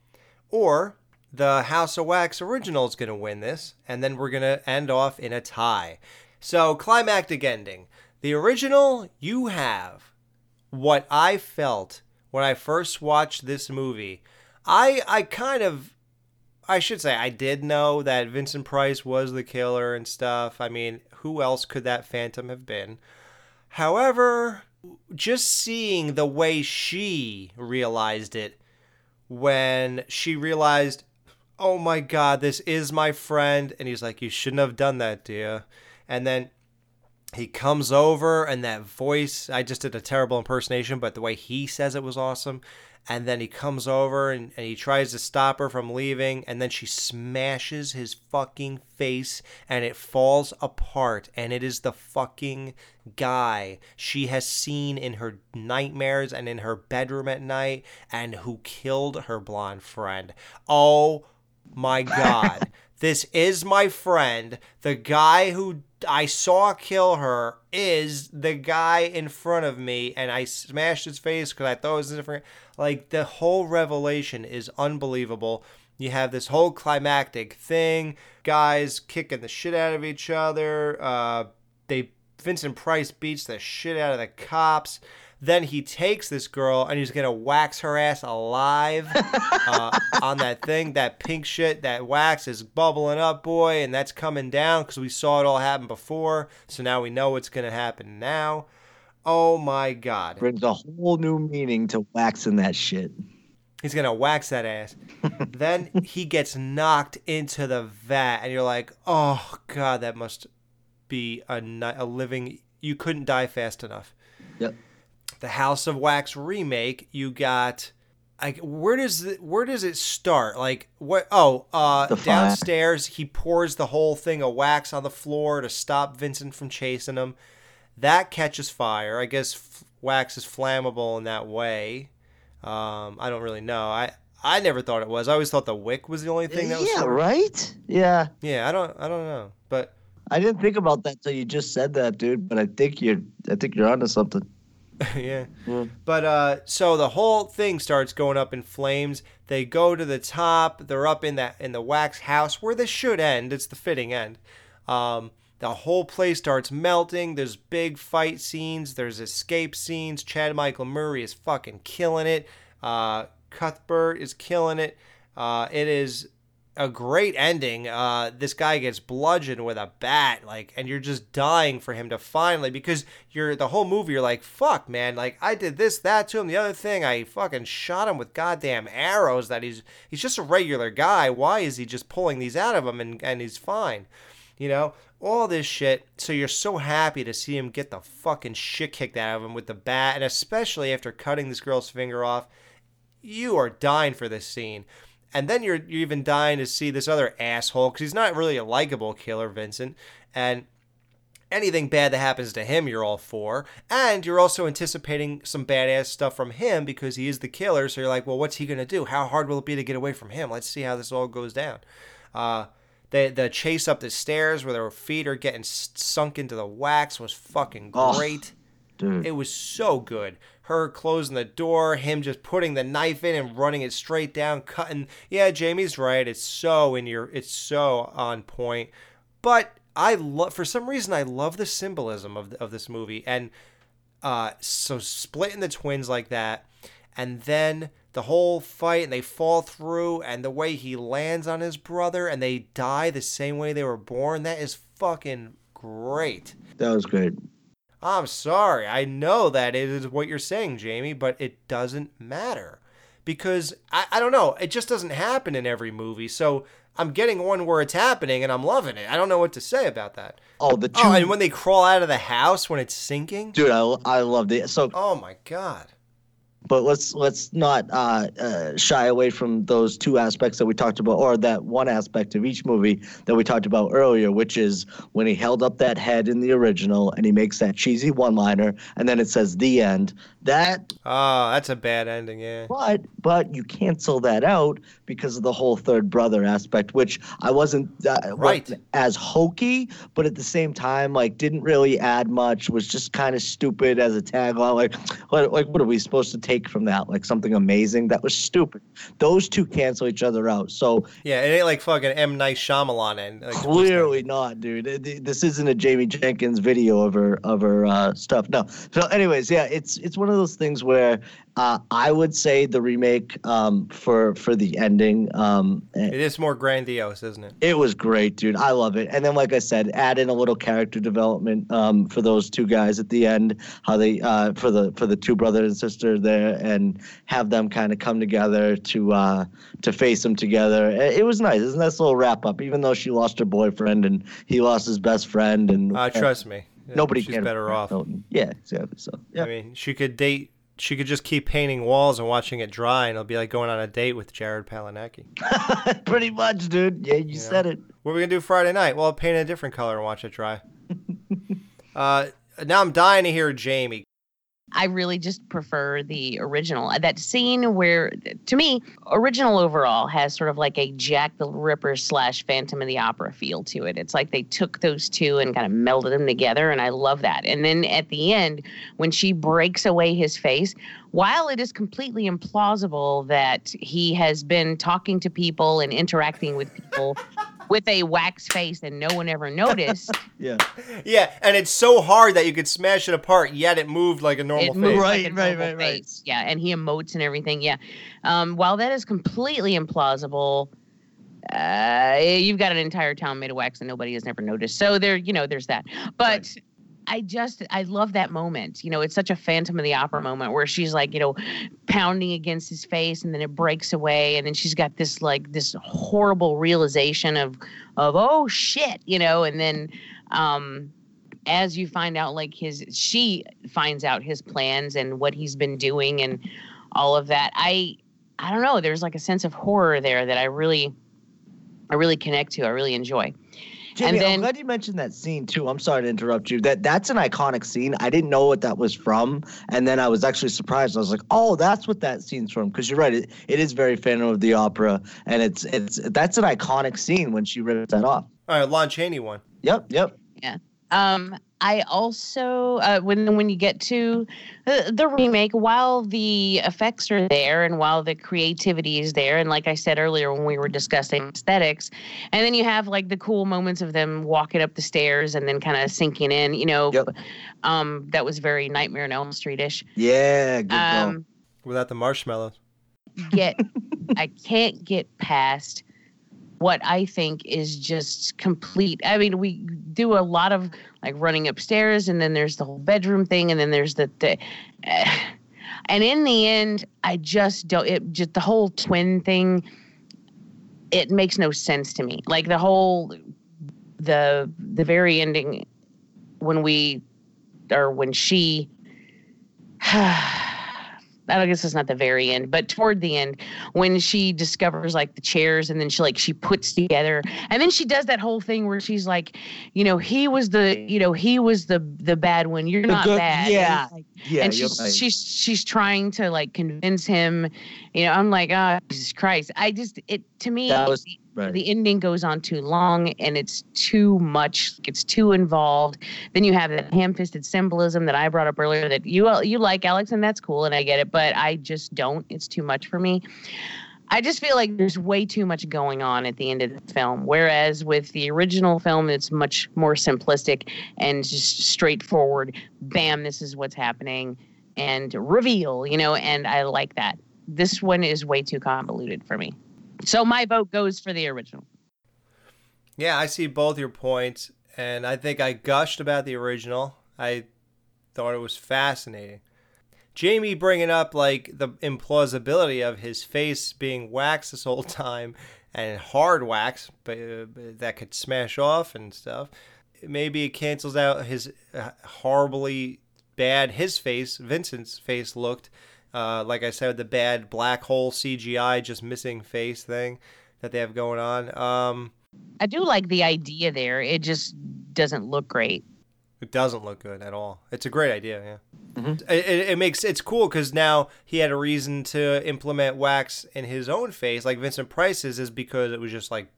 or the House of Wax original is going to win this, and then we're going to end off in a tie. So, climactic ending. The original, you have what I felt when I first watched this movie. I I kind of I should say I did know that Vincent Price was the killer and stuff. I mean, who else could that phantom have been? However, just seeing the way she realized it when she realized, "Oh my god, this is my friend." And he's like, "You shouldn't have done that, dear." And then he comes over and that voice i just did a terrible impersonation but the way he says it was awesome and then he comes over and, and he tries to stop her from leaving and then she smashes his fucking face and it falls apart and it is the fucking guy she has seen in her nightmares and in her bedroom at night and who killed her blonde friend oh my god this is my friend the guy who I saw kill her is the guy in front of me, and I smashed his face because I thought it was different. Like the whole revelation is unbelievable. You have this whole climactic thing, guys kicking the shit out of each other. Uh, they Vincent Price beats the shit out of the cops. Then he takes this girl and he's gonna wax her ass alive uh, on that thing. That pink shit, that wax is bubbling up, boy, and that's coming down because we saw it all happen before. So now we know what's gonna happen now. Oh my god! Brings a whole new meaning to waxing that shit. He's gonna wax that ass. then he gets knocked into the vat, and you're like, "Oh God, that must be a, a living. You couldn't die fast enough." Yep the House of Wax remake, you got like where does it, where does it start? Like what? Oh, uh, downstairs he pours the whole thing of wax on the floor to stop Vincent from chasing him. That catches fire. I guess f- wax is flammable in that way. Um, I don't really know. I I never thought it was. I always thought the wick was the only thing that was. Yeah, right. Yeah. Yeah, I don't I don't know, but I didn't think about that till you just said that, dude. But I think you're I think you're onto something. yeah. yeah. But uh, so the whole thing starts going up in flames. They go to the top. They're up in that in the wax house where this should end. It's the fitting end. Um, the whole place starts melting. There's big fight scenes. There's escape scenes. Chad Michael Murray is fucking killing it. Uh, Cuthbert is killing it. Uh, it is a great ending. Uh, this guy gets bludgeoned with a bat, like, and you're just dying for him to finally because you're the whole movie. You're like, fuck, man, like I did this, that to him. The other thing, I fucking shot him with goddamn arrows. That he's he's just a regular guy. Why is he just pulling these out of him and and he's fine? You know, all this shit. So you're so happy to see him get the fucking shit kicked out of him with the bat, and especially after cutting this girl's finger off. You are dying for this scene. And then you're you're even dying to see this other asshole because he's not really a likable killer, Vincent. And anything bad that happens to him, you're all for. And you're also anticipating some badass stuff from him because he is the killer. So you're like, well, what's he gonna do? How hard will it be to get away from him? Let's see how this all goes down. Uh, the the chase up the stairs where their feet are getting sunk into the wax was fucking great. Oh, it was so good her closing the door, him just putting the knife in and running it straight down, cutting. Yeah, Jamie's right. It's so in your, it's so on point. But I love, for some reason, I love the symbolism of of this movie, and uh, so splitting the twins like that, and then the whole fight and they fall through and the way he lands on his brother and they die the same way they were born that is fucking great. That was great. i'm sorry. I know that it is what you're saying jamie but it doesn't matter. Because I, I don't know. It just doesn't happen in every movie. So i'm getting one where it's happening and i'm loving it. I don't know what to say about that. Oh, the oh, two. oh and when they crawl out of the house when it's sinking? Dude, I, I loved it. So oh my god but let's let's not uh, uh, shy away from those two aspects that we talked about, or that one aspect of each movie that we talked about earlier, which is when he held up that head in the original and he makes that cheesy one-liner, and then it says the end. That, oh that's a bad ending yeah but but you cancel that out because of the whole third brother aspect, which I wasn't uh, Right. wasn't as hokey, but at the same time, like didn't really add much. Was just kind of stupid as a tagline. Like, what like what are we supposed to take from that? Like something amazing? That was stupid. Those two cancel each other out. So Yeah, it ain't like fucking M Night Shyamalan and like, clearly not, dude. This isn't a Jamie Jenkins video of her of her uh, stuff. No. So, anyways, yeah, it's it's one of those things where uh, I would say the remake um, for for the ending. Um, It is more grandiose, isn't it? it was great, dude. I love it. And then, like I said, add in a little character development um, for those two guys at the end. How they uh, for the for the two brother and sister there, and have them kind of come together to uh, to face them together. It, it was nice. It was a nice little wrap up. Even though she lost her boyfriend and he lost his best friend, and Uh, trust me. Nobody she's can better off. Yeah, exactly. So yeah, I mean, she could date. She could just keep painting walls and watching it dry, and it'll be like going on a date with Jared Padalecki. pretty much, dude. Yeah, you said it. What are we gonna do Friday night? Well, I'll paint a different color and watch it dry. uh, now I'm dying to hear Jamie. I really just prefer the original. Uh, that scene where, to me, original overall has sort of like a Jack the Ripper slash Phantom of the Opera feel to it. It's like they took those two and kind of melded them together, and I love that. And then at the end, when she breaks away his face, while it is completely implausible that he has been talking to people and interacting with people with a wax face and no one ever noticed. Yeah. Yeah, and it's so hard that you could smash it apart, yet it moved like a normal it face. moves Right, like a right, normal right, right. face. Yeah, and he emotes and everything. Yeah. Um, while that is completely implausible, uh, you've got an entire town made of wax and nobody has never noticed. So there, you know, there's that. But I just, I love that moment. You know, it's such a Phantom of the Opera moment where she's like, you know, pounding against his face and then it breaks away and then she's got this like this horrible realization of, of oh shit, you know, and then, um, as you find out like his she finds out his plans and what he's been doing and all of that i i don't know there's like a sense of horror there that i really i really connect to i really enjoy Jamie, then- I'm glad you mentioned that scene too. I'm sorry to interrupt you. That that's an iconic scene. I didn't know what that was from, and then I was actually surprised. I was like, "Oh, that's what that scene's from." Because you're right, it, it is very Phantom of the Opera, and it's it's that's an iconic scene when she rips that off. All right, Lon Chaney one. Yep, yep. Yeah. Um i also uh, when when you get to the, the remake while the effects are there and while the creativity is there and like i said earlier when we were discussing aesthetics and then you have like the cool moments of them walking up the stairs and then kind of sinking in you know Yep. um that was very nightmare on elm street-ish Yeah, good um Without the marshmallows. get I can't get past what I think is just complete. I mean, we do a lot of like running upstairs, and then there's the whole bedroom thing, and then there's the, the and in the end, I just don't. It just the whole twin thing. It makes no sense to me. Like the whole, the the very ending, when we, or when she. I guess it's not the very end, but toward the end, when she discovers like the chairs and then she like she puts together and then she does that whole thing where she's like, you know, he was the you know, he was the the bad one. You're The not good- bad. Yeah. it's like- Yeah, and she's right. she's she's trying to like convince him. You know, I'm like, oh Jesus Christ. I just it to me That was- right. the ending goes on too long and it's too much it's too involved then you have that ham-fisted symbolism that i brought up earlier that you you like alex and that's cool and i get it but i just don't it's too much for me I just feel like there's way too much going on at the end of the film. Whereas with the original film, it's much more simplistic and just straightforward. Bam, this is what's happening, and reveal, you know, and I like that. this one is way too convoluted for me. So my vote goes for the original. Yeah, I see both your points, and I think I gushed about the original. I thought it was fascinating. Jamie bringing up like the implausibility of his face being waxed this whole time and hard wax, but uh, that could smash off and stuff. Maybe it cancels out his uh, horribly bad his face, Vincent's face looked. Uh, like I said, the bad black hole CGI, just missing face thing that they have going on. Um, I do like the idea there. It just doesn't look great. It doesn't look good at all. It's a great idea, yeah. It, it, it makes it's cool because now he had a reason to implement wax in his own face, like Vincent Price's, is because it was just like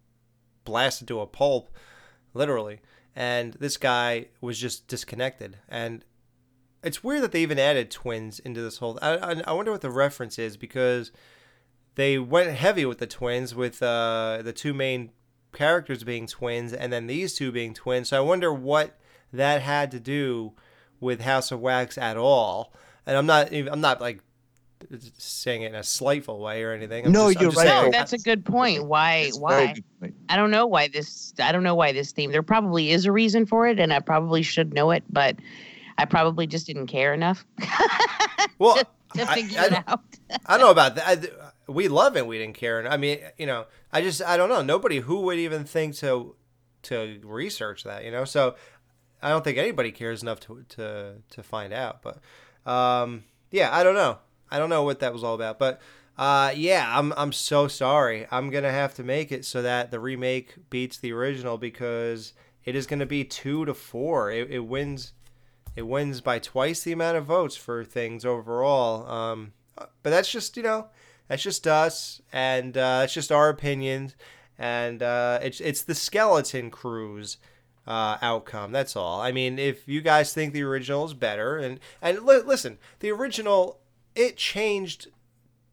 blasted to a pulp, literally. And this guy was just disconnected. And it's weird that they even added twins into this whole. I, I, I wonder what the reference is because they went heavy with the twins, with uh, the two main characters being twins, and then these two being twins. So I wonder what that had to do with House of Wax at all. And I'm not even, I'm not like saying it in a slightful way or anything. I'm No, just- I'm you're just right. saying- No, that's a good point. Why? It's Why? I don't know why this. I don't know why this theme. There probably is a reason for it, and I probably should know it, but I probably just didn't care enough well, to I- figure I it out. I don't know about that. I, we love it. We didn't care. And I mean, you know, I just I don't know. Nobody who would even think to to research that. You know, so I don't think anybody cares enough to to to find out. But um, yeah, I don't know. I don't know what that was all about. But uh, yeah, I'm I'm so sorry. I'm gonna have to make it so that the remake beats the original because it is gonna be two to four. It, it wins. It wins by twice the amount of votes for things overall. Um, but that's just you know that's just us and uh, it's just our opinions and uh, it's it's the skeleton crew's uh, outcome that's all. I mean if you guys think the original is better and and li- listen the original it changed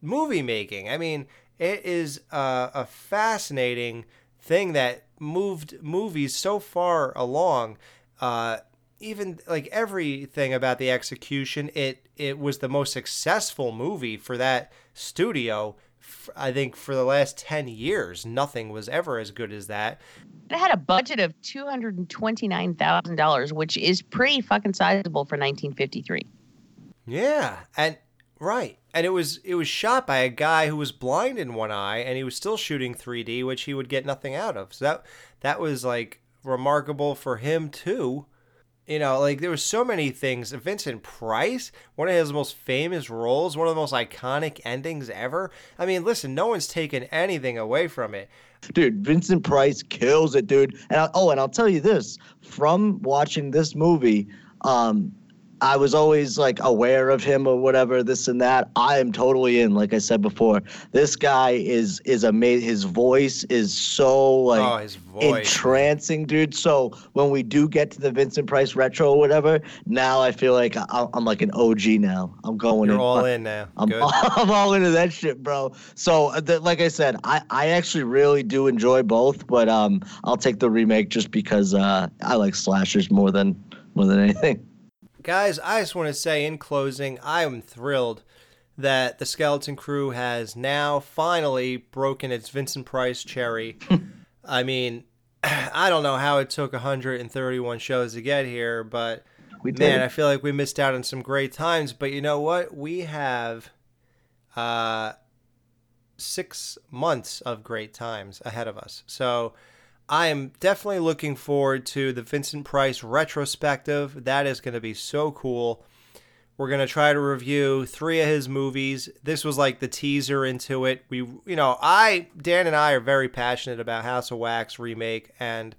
movie making. I mean it is uh, a fascinating thing that moved movies so far along. Uh, even like everything about the execution it it was the most successful movie for that studio I think for the last 10 years. Nothing was ever as good as that. It had a budget of two hundred and twenty nine thousand dollars, which is pretty fucking sizable for nineteen fifty three. yeah and right and it was it was shot by a guy who was blind in one eye and he was still shooting 3d which he would get nothing out of. So that that was like remarkable for him too you know, like there was so many things. Vincent Price, one of his most famous roles, one of the most iconic endings ever. I mean, listen, no one's taken anything away from it. Dude, Vincent Price kills it, dude. And I, oh, and I'll tell you this: from watching this movie, um, I was always like aware of him or whatever, this and that. I am totally in. Like I said before, this guy is is amazing. His voice is so like oh, his voice. entrancing, dude. So when we do get to the Vincent Price retro or whatever, now I feel like I, I'm like an OG now. I'm going in You're in. all in now. I'm, Good. I'm all into that shit, bro. So, uh, the, like I said, I, I actually really do enjoy both, but um, I'll take the remake just because uh, I like slashers more than more than anything. Guys, I just want to say in closing, I am thrilled that the Skeleton Crew has now finally broken its Vincent Price cherry. I mean, I don't know how it took 131 shows to get here, but man, I feel like we missed out on some great times. But you know what? We have uh, six months of great times ahead of us. So I am definitely looking forward to the Vincent Price retrospective. That is going to be so cool. We're going to try to review three of his movies. This was like the teaser into it. We, you know, I, Dan and I are very passionate about House of Wax remake, and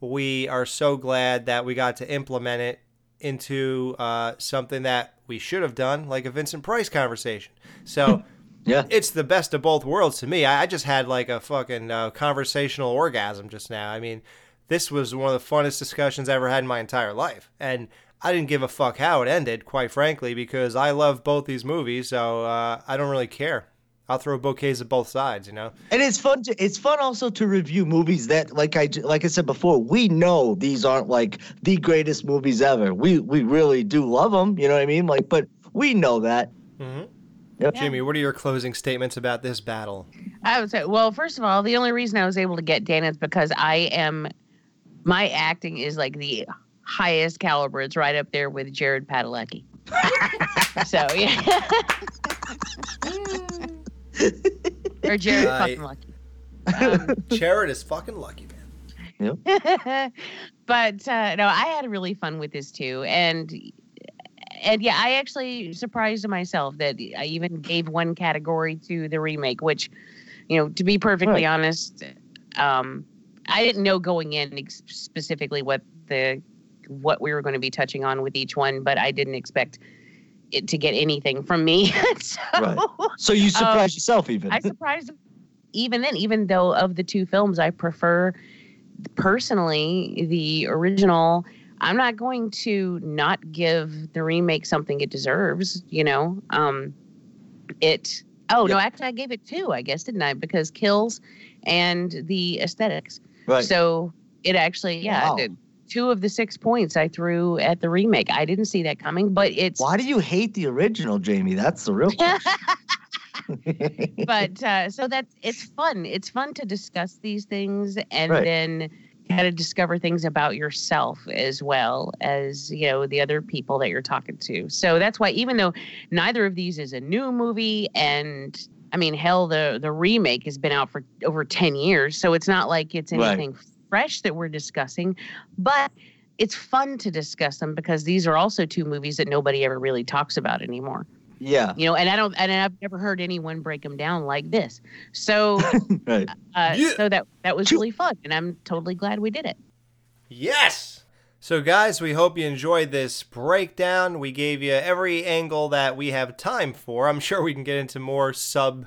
we are so glad that we got to implement it into uh, something that we should have done, like a Vincent Price conversation. So Yeah. it's the best of both worlds to me. I, I just had like a fucking uh, conversational orgasm just now. I mean, this was one of the funnest discussions I ever had in my entire life, and I didn't give a fuck how it ended, quite frankly, because I love both these movies, so uh, I don't really care. I'll throw bouquets at both sides, you know. And it's fun to it's fun also to review movies that like I like I said before, we know these aren't like the greatest movies ever. We we really do love them, you know what I mean? Like but we know that. Mhm. Yep. Jimmy, what are your closing statements about this battle? I would say, well, first of all, the only reason I was able to get Dan is because I am, my acting is like the highest caliber. It's right up there with Jared Padalecki. so yeah, or Jared I- fucking lucky. Um, Jared is fucking lucky, man. Yep. but uh, no, I had really fun with this too, and and yeah, I actually surprised myself that I even gave one category to the remake, which, you know, to be perfectly Right. honest, um, I didn't know going in ex- specifically what the what we were going to be touching on with each one, but I didn't expect it to get anything from me. so, Right. So you surprised yourself even. I surprised even then, even though of the two films, I prefer personally the original. I'm not going to not give the remake something it deserves, you know. Um it oh no, actually I gave it two, I guess, didn't I? Because kills and the aesthetics. right. So it actually, yeah, Wow. two of the six points I threw at the remake. I didn't see that coming, but it's Why do you hate the original, Jamie? That's the real question. but uh, so that's it's fun. It's fun to discuss these things and Right. then kind of discover things about yourself as well as you know the other people that you're talking to. So that's why even though neither of these is a new movie and I mean hell the the remake has been out for over 10 years so it's not like it's Right. anything fresh that we're discussing but it's fun to discuss them because these are also two movies that nobody ever really talks about anymore yeah. you know and i don't and i've never heard anyone break them down like this so Right. uh, Yeah. so that that was really fun and i'm totally glad we did it Yes! So, guys, we hope you enjoyed this breakdown. We gave you every angle that we have time for. I'm sure we can get into more sub,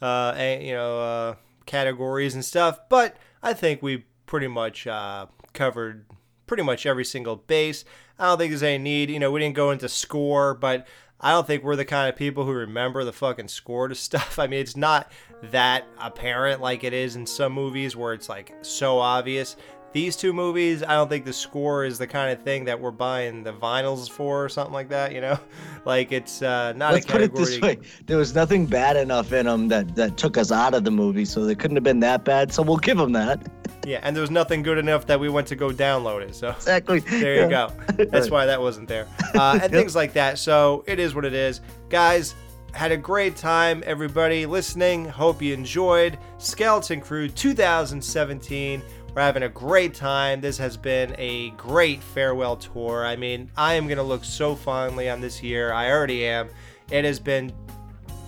uh, a- you know, uh, categories and stuff, but I think we pretty much uh, covered pretty much every single base. I don't think there's any need. You know, we didn't go into score, but I don't think we're the kind of people who remember the fucking score to stuff. I mean, it's not that apparent like it is in some movies where it's like so obvious. These two movies, I don't think the score is the kind of thing that we're buying the vinyls for or something like that, you know? Like it's uh, not Let's a put it this way: there was nothing bad enough in them that that took us out of the movie, so they couldn't have been that bad. So we'll give them that. Yeah, and there was nothing good enough that we went to go download it. So Exactly. there Yeah. you go. That's why that wasn't there. Uh, and things like that. So it is what it is. Guys, had a great time, everybody listening. Hope you enjoyed Skeleton Crew 2017. We're having a great time. This has been a great farewell tour. I mean, I am going to look so fondly on this year. I already am. It has been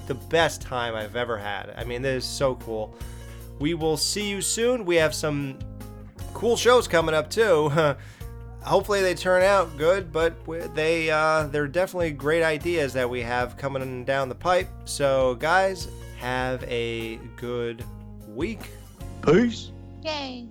the best time I've ever had. I mean, this is so cool. We will see you soon. We have some cool shows coming up too. Hopefully they turn out good, but they uh, they're definitely great ideas that we have coming down the pipe. So guys, have a good week. Peace. Yay.